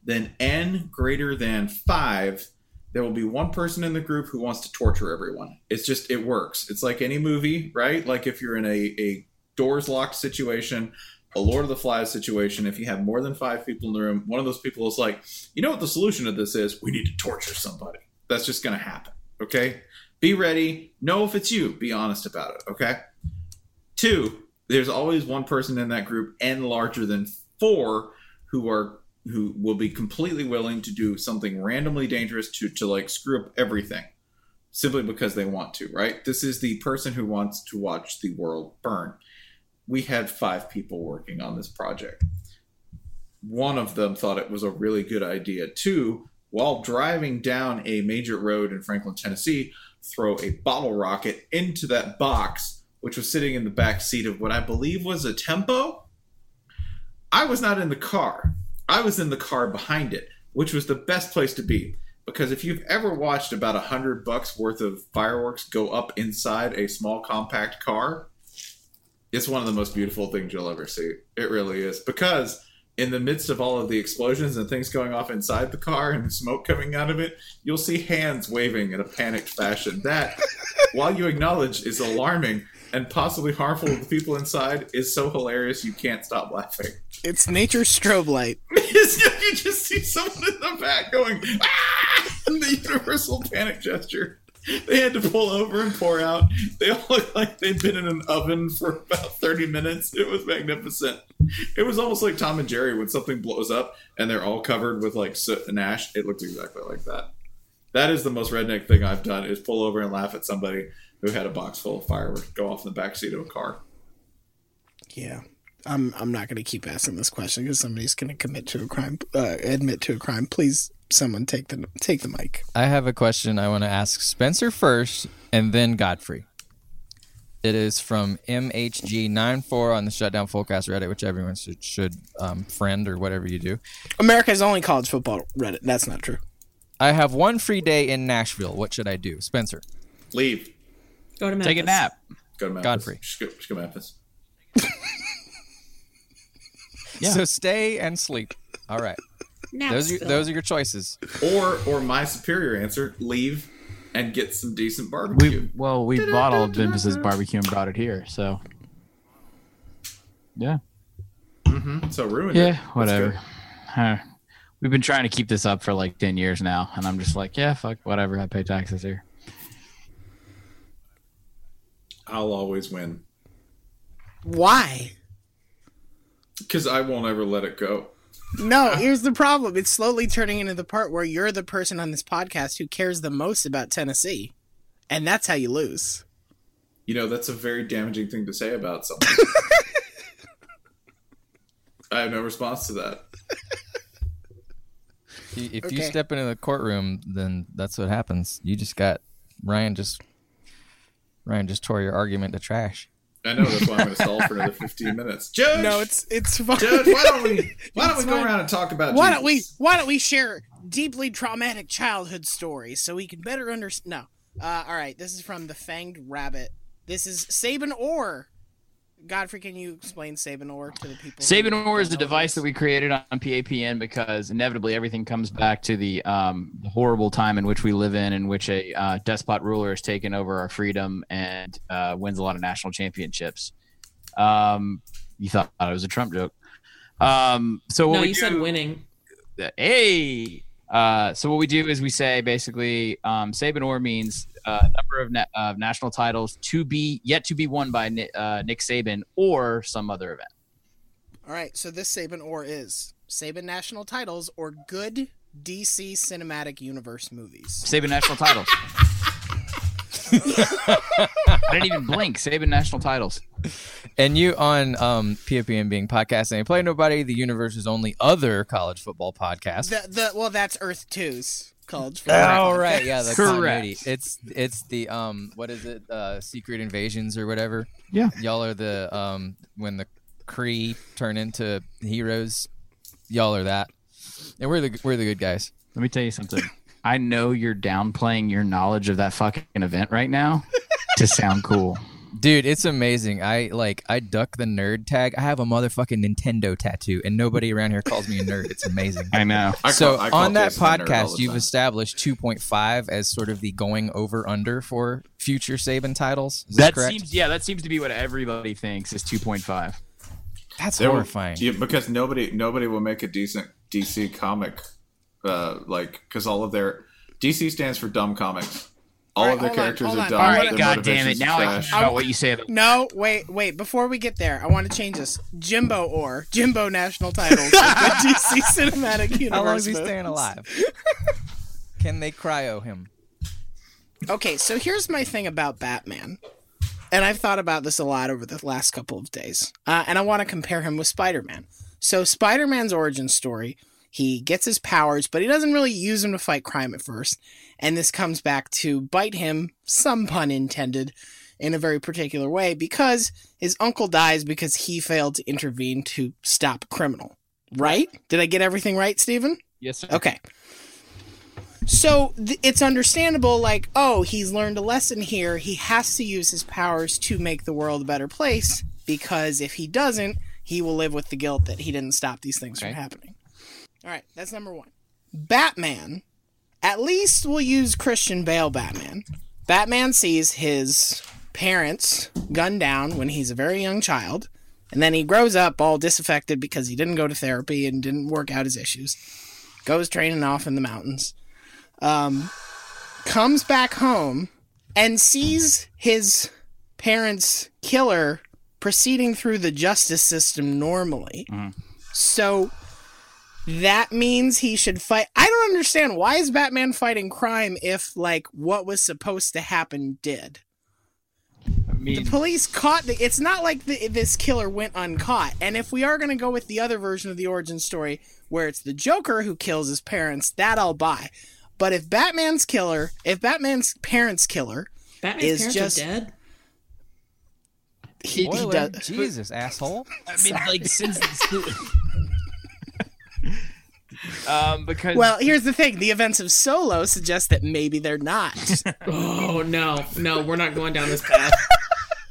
then n greater than five, there will be one person in the group who wants to torture everyone. It's just, it works. It's like any movie, right? Like if you're in a, a doors locked situation, a Lord of the Flies situation, if you have more than five people in the room, one of those people is like, you know what the solution to this is? We need to torture somebody. That's just going to happen. Okay? Be ready. Know if it's you. Be honest about it. Okay? Two, there's always one person in that group and larger than four who are who will be completely willing to do something randomly dangerous to to like screw up everything simply because they want to, right? This is the person who wants to watch the world burn. We had five people working on this project. One of them thought it was a really good idea. to, while driving down a major road in Franklin, Tennessee, throw a bottle rocket into that box, which was sitting in the back seat of what I believe was a tempo. I was not in the car. I was in the car behind it, which was the best place to be. Because if you've ever watched about a hundred bucks worth of fireworks go up inside a small compact car, it's one of the most beautiful things you'll ever see. It really is. Because in the midst of all of the explosions and things going off inside the car and smoke coming out of it, you'll see hands waving in a panicked fashion. That, while you acknowledge is alarming and possibly harmful to the people inside, is so hilarious you can't stop laughing. It's nature's strobe light. you just see someone in the back going, ah! the universal panic gesture. They had to pull over and pour out. They all looked like they'd been in an oven for about 30 minutes. It was magnificent. It was almost like Tom and Jerry when something blows up and they're all covered with like soot and ash. It looked exactly like that. That is the most redneck thing I've done is pull over and laugh at somebody who had a box full of fireworks go off in the back seat of a car. Yeah. I'm I'm not going to keep asking this question because somebody's going to commit to a crime, uh, admit to a crime. Please, someone take the take the mic. I have a question I want to ask Spencer first and then Godfrey. It is from MHG94 on the Shutdown Fullcast Reddit, which everyone should, should um, friend or whatever you do. America's only college football Reddit. That's not true. I have one free day in Nashville. What should I do? Spencer. Leave. Go to Memphis. take a nap Go to Memphis. Godfrey. Just go, just go to Memphis. Yeah. So stay and sleep. All right. Those are, Napsville. those are your choices. Or or my superior answer, leave and get some decent barbecue. we well we bought all of Memphis barbecue and brought it here so yeah Mm-hmm. So ruined it. Yeah, That's whatever. Huh. We've been trying to keep this up for like ten years now, and I'm just like, yeah, fuck, whatever. I pay taxes here. I'll always win Why? because I won't ever let it go. No, here's the problem. It's slowly turning into the part where you're the person on this podcast who cares the most about Tennessee. And that's how you lose. You know, that's a very damaging thing to say about someone. I have no response to that. You- If you step into the courtroom, then that's what happens. You just got Ryan just Ryan just tore your argument to trash. I know that's why I'm going to stall for another 15 minutes. Judge, No, it's it's fine. Judge, why don't we why don't we go fine. around and talk about why don't we why don't we share deeply traumatic childhood stories so we can better understand no uh, all right this is from the fanged rabbit this is Saban or godfrey can you explain sabin or to the people who Sabin Or is don't the device that we created on PAPN because inevitably everything comes back to the um, the horrible time in which we live in, in which a uh, despot ruler has taken over our freedom and uh, wins a lot of national championships. Um, you thought it was a Trump joke. Um, so what No, we you do, said winning. hey. Uh, so what we do is we say basically, um, Sabinor means uh, number of na- uh, national titles to be yet to be won by Ni- uh, Nick Saban or some other event. all right so this Saban or is Saban national titles or good dc cinematic universe movies Saban national titles. I didn't even blink. Saban national titles. And you on um, PAPN being podcast and play nobody, the universe's only other college football podcast. the, the well that's earth 2's college football Oh podcast. right, yeah, the Correct. continuity. It's it's the um what is it? Uh secret invasions or whatever. Yeah. Y'all are the um when the Kree turn into heroes. Y'all are that. And we're the we're the good guys. Let me tell you something. I know you're downplaying your knowledge of that fucking event right now to sound cool. Dude, it's amazing. I like I duck the nerd tag. I have a motherfucking Nintendo tattoo and nobody around here calls me a nerd. It's amazing. I know. I so call- I call on that Jason a nerd all podcast, you've time. established 2.5 as sort of the going over under for future Saban titles. Is that, That correct? seems yeah, that seems to be what everybody thinks is 2.5. That's There were- horrifying. yeah, because nobody nobody will make a decent DC comic, uh, like because all of their DC stands for dumb comics. All All of their right, hold on, characters are on. dumb. All All right, right, god damn it. Now I trash. can about what you say about No, wait, wait. Before we get there, I want to change this. Jimbo or Jimbo national titles. the DC Cinematic Universe. How long is he staying alive? Can they cryo him? Okay, so here's my thing about Batman, and I've thought about this a lot over the last couple of days, uh, and I want to compare him with Spider-Man. So Spider-Man's origin story, he gets his powers, but he doesn't really use them to fight crime at first, and this comes back to bite him, some pun intended, in a very particular way because his uncle dies because he failed to intervene to stop a criminal. Right? Did I get everything right, Steven? Yes, sir. Okay. So th- it's understandable, like, oh, he's learned a lesson here. He has to use his powers to make the world a better place because if he doesn't, he will live with the guilt that he didn't stop these things Okay. from happening. All right, that's number one. Batman, at least we'll use Christian Bale Batman. Batman sees his parents gunned down when he's a very young child, and then he grows up all disaffected because he didn't go to therapy and didn't work out his issues goes training off in the mountains, um, comes back home and sees his parents' killer proceeding through the justice system normally. So that means he should fight. I don't understand why is Batman fighting crime if like what was supposed to happen did. I mean, The police caught the. It's not like the, this killer went uncaught. And if we are going to go with the other version of the origin story, where it's the Joker who kills his parents, that I'll buy. But if Batman's killer, if Batman's parents' killer, Batman's is parents just- are dead. he, he does. Jesus, asshole. I mean, like since um because Well, here's the thing: the events of Solo suggest that maybe they're not. Oh no, no, we're not going down this path.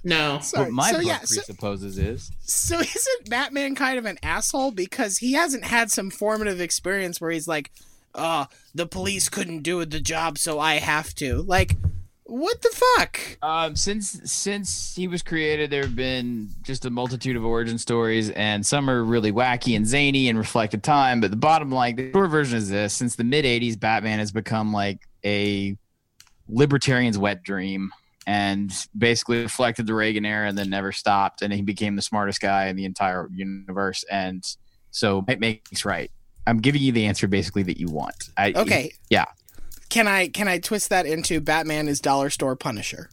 No. Sorry. what my so book yeah, so, presupposes is so isn't Batman kind of an asshole because he hasn't had some formative experience where he's like, "Uh, the police couldn't do the job, so I have to." Like, What the fuck? Um, since since he was created, there have been just a multitude of origin stories, and some are really wacky and zany and reflect a time. But the bottom line, the short version is this: since the mid '80s, Batman has become like a libertarian's wet dream, and basically reflected the Reagan era, and then never stopped. And he became the smartest guy in the entire universe. And so it makes right. I'm giving you the answer basically that you want. I, Okay. Yeah. Can I can I twist that into Batman is dollar store Punisher?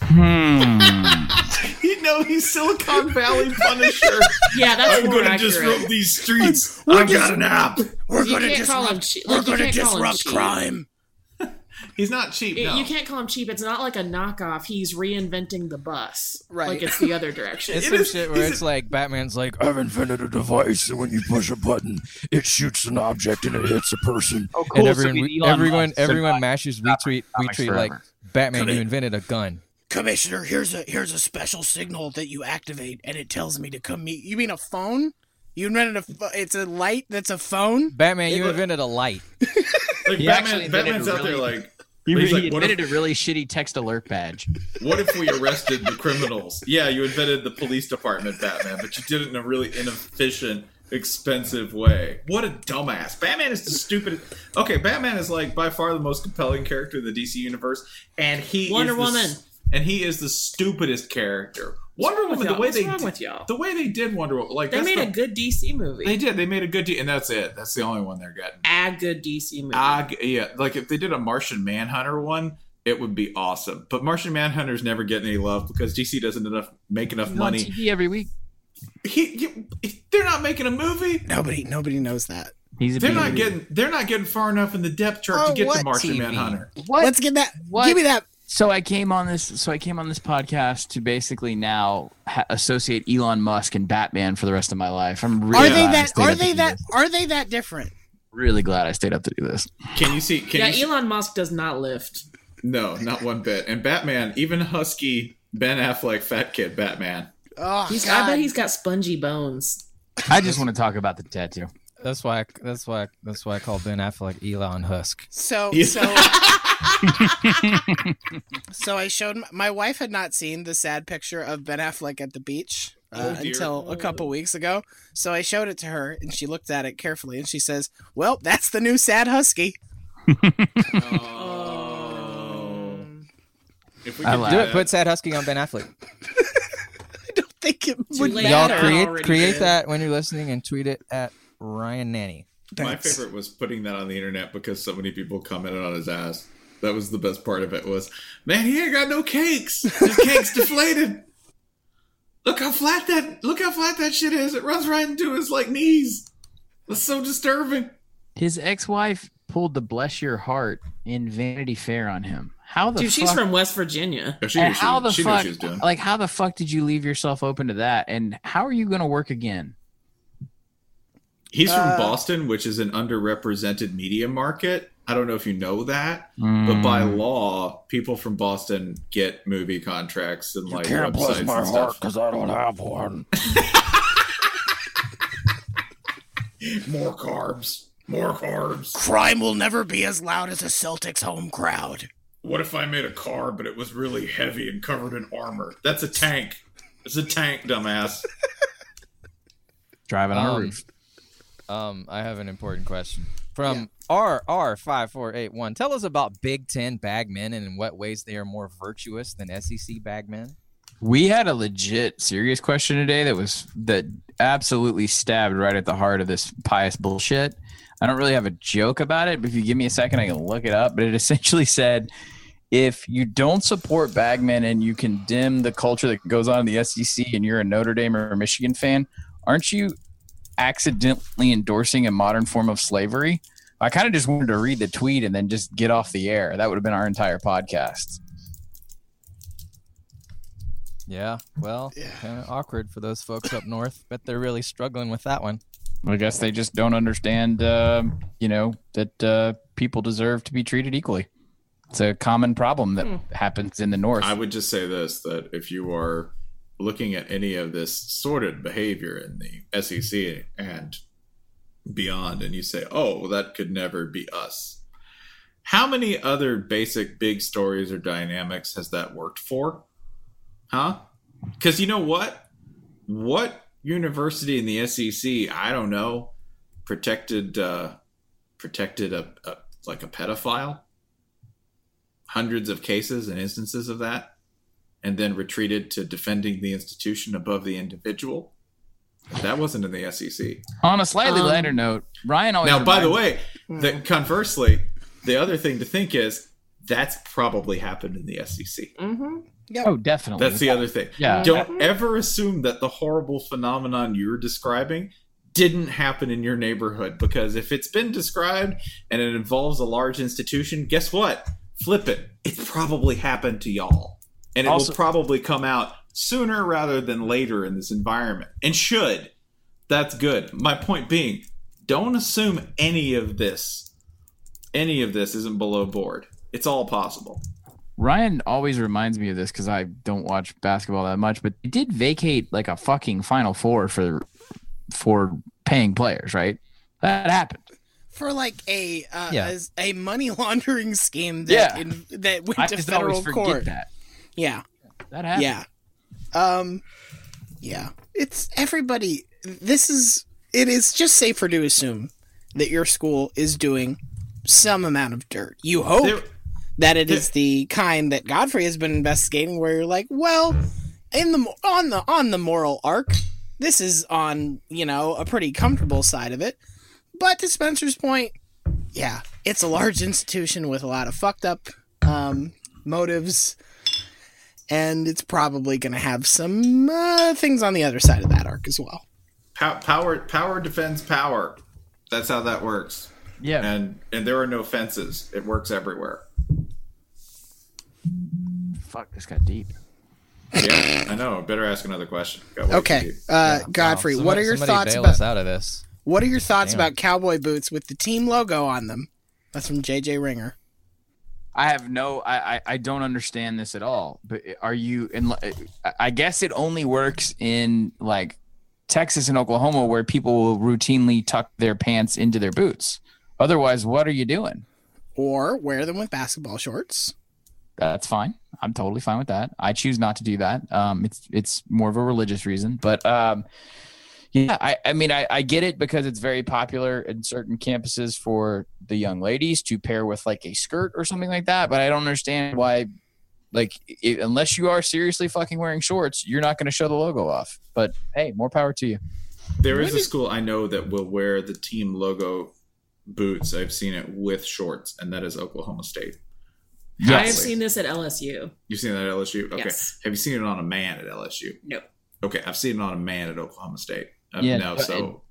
Hmm. You know, he's Silicon Valley Punisher. Yeah, that's I'm gonna accurate. disrupt these streets. I've got an app. We're gonna can't him disrupt. We're Like, gonna can't disrupt cheap. crime. He's not cheap. You- No. You can't call him cheap. It's not like a knockoff. He's reinventing the bus. Right. Like it's the other direction. It's It some is- shit where he's it's like Batman's like, I've invented a device, and when you push a button, it shoots an object and it hits a person. Oh, and cool. So everyone, he's everyone, everyone not- mashes not retweet, comics retweet like. Batman, you invented a gun. Commissioner, here's a here's a special signal that you activate, and it tells me to come meet. You mean a phone? You invented a? It's a light that's a phone. Batman, you invented a light. like He Batman, Batman's a out there like, He, He's he like, what if- invented a really shitty text alert badge. what if we arrested the criminals? Yeah, you invented the police department, Batman, but you did it in a really inefficient, expensive way. What a dumbass! Batman is the stupidest. Okay, Batman is like by far the most compelling character in the DC universe, and he Wonder is the, Woman. and he is the stupidest character. Wonder wrong Woman, the y'all? way What's they wrong did, with y'all? the way they did Wonder Woman, like They that's made the- a good DC movie. They did. They made a good deal, and that's it. That's the only one they're getting. a good DC movie. Ah, yeah, like if they did a Martian Manhunter one, it would be awesome. But Martian Manhunter's never getting any love because DC doesn't enough make enough He's on money. TV every week. He, you- they're not making a movie. Nobody nobody knows that. He's a They're B not movie. getting. They're not getting far enough in the depth chart to Oh, get what Martian TV? Manhunter. What? Let's get that. What? Give me that. So I came on this. So I came on this podcast to basically now ha- associate Elon Musk and Batman for the rest of my life. I'm really Are they that? Are they that? this. Are they that different? Really glad I stayed up to do this. Can you see? Can yeah, you see- Elon Musk does not lift. No, not one bit. And Batman, even husky Ben Affleck, fat kid Batman. Oh, He's. God. I bet he's got spongy bones. I just want to talk about the tattoo. That's why. That's why. That's why I call Ben Affleck Elon Husk. So Yeah. so so I showed my wife had not seen the sad picture of Ben Affleck at the beach uh, Oh, until a couple weeks ago. So I showed it to her and she looked at it carefully and she says, "Well, that's the new sad husky." Oh. If we could. Do do it. Put sad husky on Ben Affleck. I don't think it Too would late. Y'all create create did. that when you're listening and tweet it at Ryan Nanney. My favorite was putting that on the internet because so many people commented on his ass. That was the best part of it. Was man, he ain't got no cakes. His cake's deflated. Look how flat that. Look how flat that shit is. It runs right into his like knees. That's so disturbing. His ex-wife pulled the "Bless Your Heart" in Vanity Fair on him. How the Dude, she's from West Virginia. Yeah, she and she, how the she fuck? she doing. Like, how the fuck did you leave yourself open to that? And how are you going to work again? He's from Uh, Boston, which is an underrepresented media market. I don't know if you know that, but by Mm. law, people from Boston get movie contracts and like websites and stuff. because I don't have one. More carbs. More carbs. Crime will never be as loud as a Celtics home crowd. What if I made a car, but it was really heavy and covered in armor? That's a tank. It's a tank, dumbass. driving on a Um, roof. Um, I have an important question from RR five four eight one. Tell us about Big Ten bagmen and in what ways they are more virtuous than SEC bagmen. We had a legit serious question today that was that absolutely stabbed right at the heart of this pious bullshit. I don't really have a joke about it, but if you give me a second, I can look it up. But it essentially said if you don't support bagmen and you condemn the culture that goes on in the SEC and you're a Notre Dame or Michigan fan, aren't you accidentally endorsing a modern form of slavery? I kind of just wanted to read the tweet and then just get off the air. That would have been our entire podcast. Yeah, well, Yeah. kind of awkward for those folks up north. Bet they're really struggling with that one. I guess they just don't understand, um, you know, that uh, people deserve to be treated equally. It's a common problem that happens in the North. I would just say this that if you are looking at any of this sordid behavior in the SEC and beyond, and you say, oh, well, that could never be us, How many other basic big stories or dynamics has that worked for? Huh? Because you know what? What university in the SEC? I don't know. Protected, uh, protected a, a like a pedophile. Hundreds of cases and instances of that, and then retreated to defending the institution above the individual. That wasn't in the SEC. On a slightly Um, lighter note, Ryan always. Now, by the way, the, conversely, the other thing to think is that's probably happened in the SEC. Mm-hmm. oh, definitely. That's the other thing. Yeah. Don't ever assume that the horrible phenomenon you're describing didn't happen in your neighborhood because if it's been described and it involves a large institution, guess what? Flip it. It probably happened to y'all. And it Also- will probably come out sooner rather than later in this environment. And should. That's good. My point being, don't assume any of this any of this isn't below board. It's all possible. Ryan always reminds me of this because I don't watch basketball that much, but they did vacate like a fucking Final Four for for paying players, right? That happened. for like a uh, Yeah. as a money laundering scheme that Yeah. in, that went I to just always federal forget court. that. Yeah, That happened. yeah, um, yeah. It's everybody. This is it is just safer to assume that your school is doing some amount of dirt. You hope There- that it is the kind that Godfrey has been investigating, where you're like, well, in the on the on the moral arc, this is on you know a pretty comfortable side of it. But to Spencer's point, yeah, it's a large institution with a lot of fucked up um, motives, and it's probably going to have some uh, things on the other side of that arc as well. Pow- power power defends power. That's how that works. Yeah. And and there are no fences. It works everywhere. Fuck, this got deep. Yeah, I know. Better ask another question. Got way too Okay, deep. uh, Godfrey, Wow, what are your thoughts about out of this? what are your thoughts Damn. about cowboy boots with the team logo on them? That's from JJ Ringer. I have no, I, I, I don't understand this at all. But are you? In, I guess it only works in like Texas and Oklahoma, where people will routinely tuck their pants into their boots. Otherwise, what are you doing? Or wear them with basketball shorts. That's fine. I'm totally fine with that. I choose not to do that. Um, it's it's more of a religious reason, but um, yeah, I, I mean, I, I get it because it's very popular in certain campuses for the young ladies to pair with like a skirt or something like that. But I don't understand why, like, i unless you are seriously fucking wearing shorts, you're not going to show the logo off. But hey, more power to you. There is a school I know that will wear the team logo boots. I've seen it with shorts, and that is Oklahoma State. I have seen this at LSU. You've seen that at LSU? Okay. Yes. Have you seen it on a man at LSU? No. Okay, I've seen it on a man at Oklahoma State. Yeah, no, but so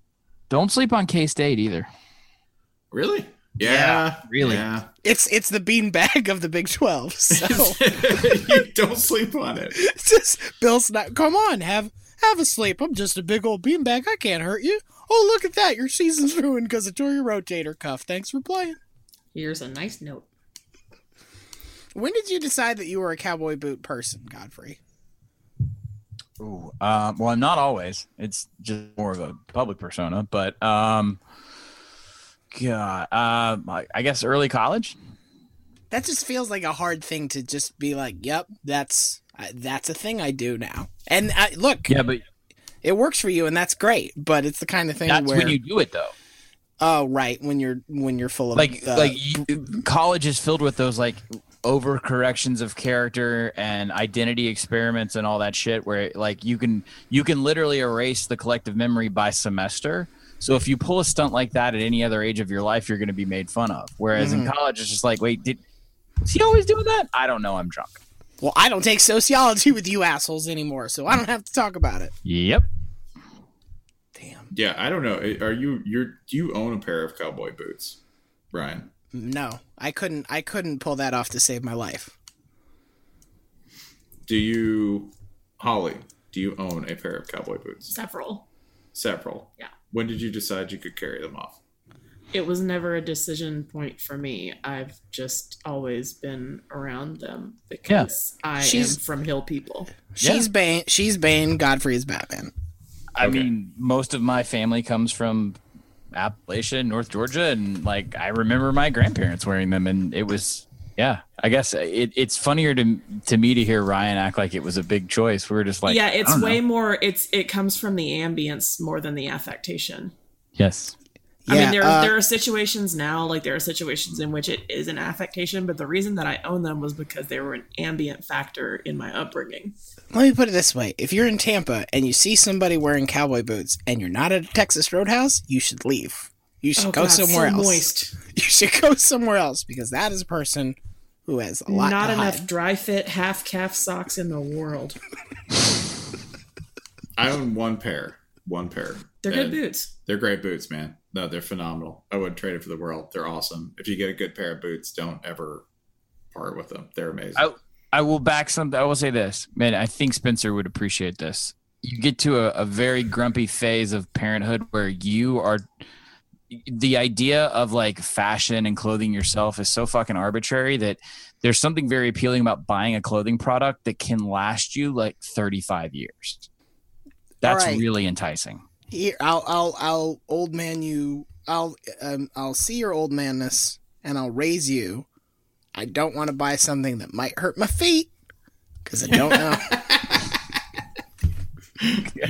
Don't sleep on K State either. really? Yeah, Yeah, really. Yeah. It's it's the beanbag of the Big Twelve. So you don't sleep on it. it's just Bill's not. Come on, have have a sleep. I'm just a big old beanbag. I can't hurt you. Oh, look at that! Your season's ruined because I tore your rotator cuff. Thanks for playing. Here's a nice note. When did you decide that you were a cowboy boot person, Godfrey? Ooh, um, well, not always. It's just more of a public persona, but um, God, um, I, I guess early college. That just feels like a hard thing to just be like, "Yep, that's uh, that's a thing I do now." And uh, look, Yeah, but it works for you, and that's great. But it's the kind of thing that's where, when you do it though. oh, right, when you're when you're full of Like, uh, like you, college is filled with those like overcorrections of character and identity experiments and all that shit. Where like you can you can literally erase the collective memory by semester. So if you pull a stunt like that at any other age of your life, you're going to be made fun of. Whereas in mm. college, it's just like, wait, did is he always doing that? I don't know. I'm drunk. Well, I don't take sociology with you assholes anymore, so I don't have to talk about it. Yep. Damn. Yeah, I don't know. Are you you're do you own a pair of cowboy boots, Brian? No, I couldn't. I couldn't pull that off to save my life. Do you, Holly? Do you own a pair of cowboy boots? Several. Several. Yeah. When did you decide you could carry them off? It was never a decision point for me. I've just always been around them because I She's- am from Hill people. She's Bane. She's Bane. Godfrey is Batman. I Okay. mean, most of my family comes from Appalachia, North Georgia, and like I remember my grandparents wearing them, and it was yeah. I guess it, it's funnier to to me to hear Ryan act like it was a big choice. We were just like, yeah, it's don't know. way more. It's it comes from the ambience more than the affectation. yes. I mean, there uh, there are situations now, like there are situations in which it is an affectation, but the reason that I own them was because they were an ambient factor in my upbringing. Let me put it this way: if you're in Tampa and you see somebody wearing cowboy boots and you're not at a Texas Roadhouse, you should leave. You should Oh, go God, somewhere so else. moist. You should go somewhere else because that is a person who has a lot Not to enough hide. dry fit half calf socks in the world. I own one pair. One pair. They're good boots. They're great boots, man. No, they're phenomenal. I wouldn't trade it for the world. They're awesome. If you get a good pair of boots, don't ever part with them. They're amazing. I, I will back something. I will say this, man. I think Spencer would appreciate this. You get to a, a very grumpy phase of parenthood where you are. The idea of like fashion and clothing yourself is so fucking arbitrary that there's something very appealing about buying a clothing product that can last you like 35 years. That's All right. really enticing. Here, I'll, I'll, I'll old man you. I'll, um, I'll see your old manness and I'll raise you. I don't want to buy something that might hurt my feet because I don't know.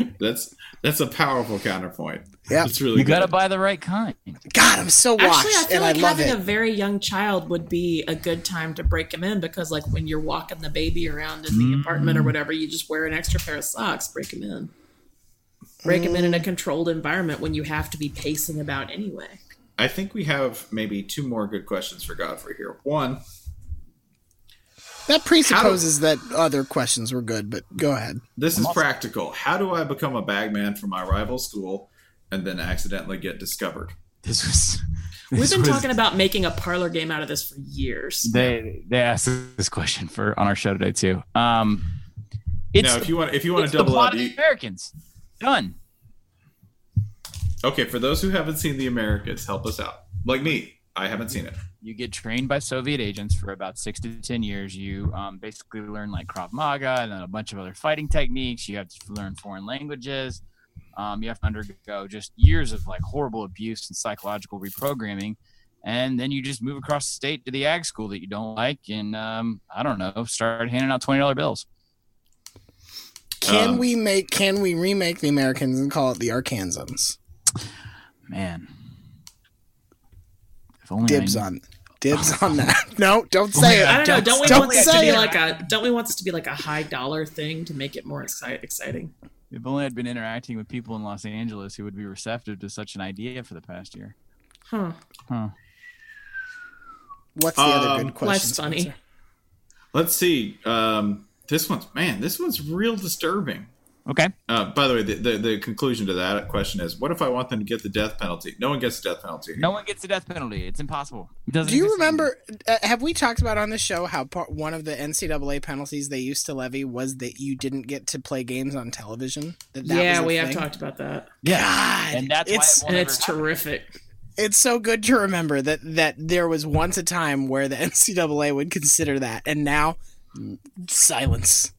that's that's a powerful counterpoint. Yeah, It's really You got to buy the right kind. God, I'm so washed Actually, I feel and like I love having it. a very young child would be a good time to break him in because, like, when you're walking the baby around in the apartment or whatever, you just wear an extra pair of socks, break him in. Break him in in a controlled environment when you have to be pacing about anyway. I think we have maybe two more good questions for Godfrey here. One, That presupposes that other questions were good, but go ahead. this is practical. How do I become a bagman for my rival school and then accidentally get discovered? This was. We've been was- talking about making a parlor game out of this for years. They they asked this question for on our show today too. Um, it's now, if you want, if you want to double plot up, of the you, Americans. Done. okay. For those who haven't seen The Americans, help us out. Like me, I haven't seen it. You get trained by Soviet agents for about six to ten years. You um, basically learn like Krav Maga and then a bunch of other fighting techniques. You have to learn foreign languages. Um, you have to undergo just years of like horrible abuse and psychological reprogramming, and then you just move across the state to the ag school that you don't like, and um, I don't know, start handing out twenty dollar bills. Can Um, we make? Can we remake the Americans and call it the Arkansans? Man, if only Dibs knew- on. Dibs on that. No, don't say it. I don't know. Don't we don't want this to say be it. like a? Don't we want this to be like a high dollar thing to make it more exci- exciting? If only I'd been interacting with people in Los Angeles who would be receptive to such an idea for the past year. Huh? Huh. What's the other Um, good question? Life's funny. Let's see. Um, this one's man. This one's real disturbing. Okay. Uh, by the way, the, the the conclusion to that question is: What if I want them to get the death penalty? No one gets the death penalty. No one gets the death penalty. It's impossible. It doesn't Do you remember? Uh, have we talked about on the show how part, one of the NCAA penalties they used to levy was that you didn't get to play games on television? That that yeah, was a we have talked about that, Yeah. God, And that's it's why it and it's ever happen. terrific. it's so good to remember that that there was once a time where the NCAA would consider that, and now silence.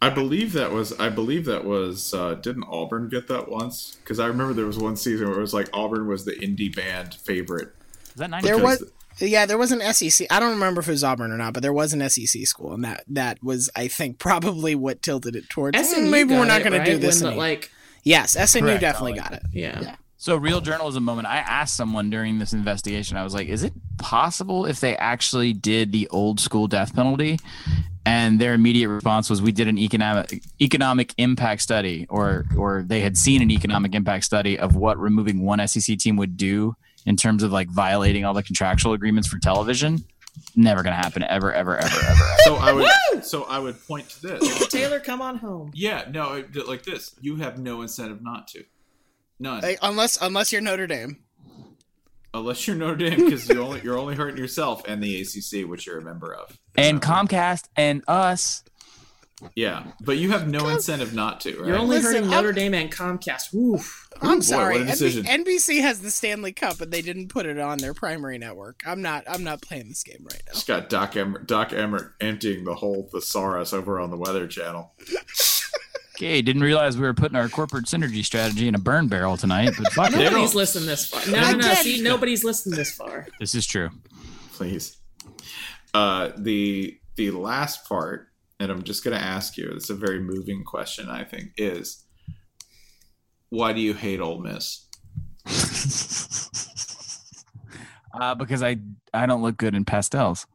I believe that was. I believe that was. Uh, didn't Auburn get that once? Because I remember there was one season where it was like Auburn was the indie band favorite. Is that 90? There Because was. Yeah, there was an SEC. I don't remember if it was Auburn or not, but there was an SEC school, and that that was, I think, probably what tilted it towards. "Mm, SMU maybe we're not it, going to do this. When the, like, yes, SMU Correct, definitely got it. yeah. So, real journalism moment. I asked someone during this investigation, I was like, is it possible if they actually did the old school death penalty? And their immediate response was, we did an economic economic impact study, or or they had seen an economic impact study of what removing one SEC team would do in terms of like violating all the contractual agreements for television. Never gonna happen ever, ever, ever, ever. ever. So I would. so I would point to this. Taylor, come on home. Yeah. No. Like this. You have no incentive not to. None. Hey, unless unless you're Notre Dame. Unless you're Notre Dame, because you only you're only hurting yourself and the ACC, which you're a member of. And Comcast and us. Yeah, but you have no incentive not to. Right? You're only Listen, hurting I'm- Notre Dame and Comcast. Woof. I'm boy, sorry. what a. NB- NBC has the Stanley Cup, and they didn't put it on their primary network. I'm not. I'm not playing this game right now. Just got Doc Emmer, Doc Emmert emptying the whole thesaurus over on the Weather Channel. Okay, didn't realize we were putting our corporate synergy strategy in a burn barrel tonight, but fuck it. Nobody's listened this far. No, no, no. See, nobody's listened this far. This is true. please. Uh, the the last part, and I'm just going to ask you. It's a very moving question, I think. Is why do you hate Ole Miss? uh, because I I don't look good in pastels.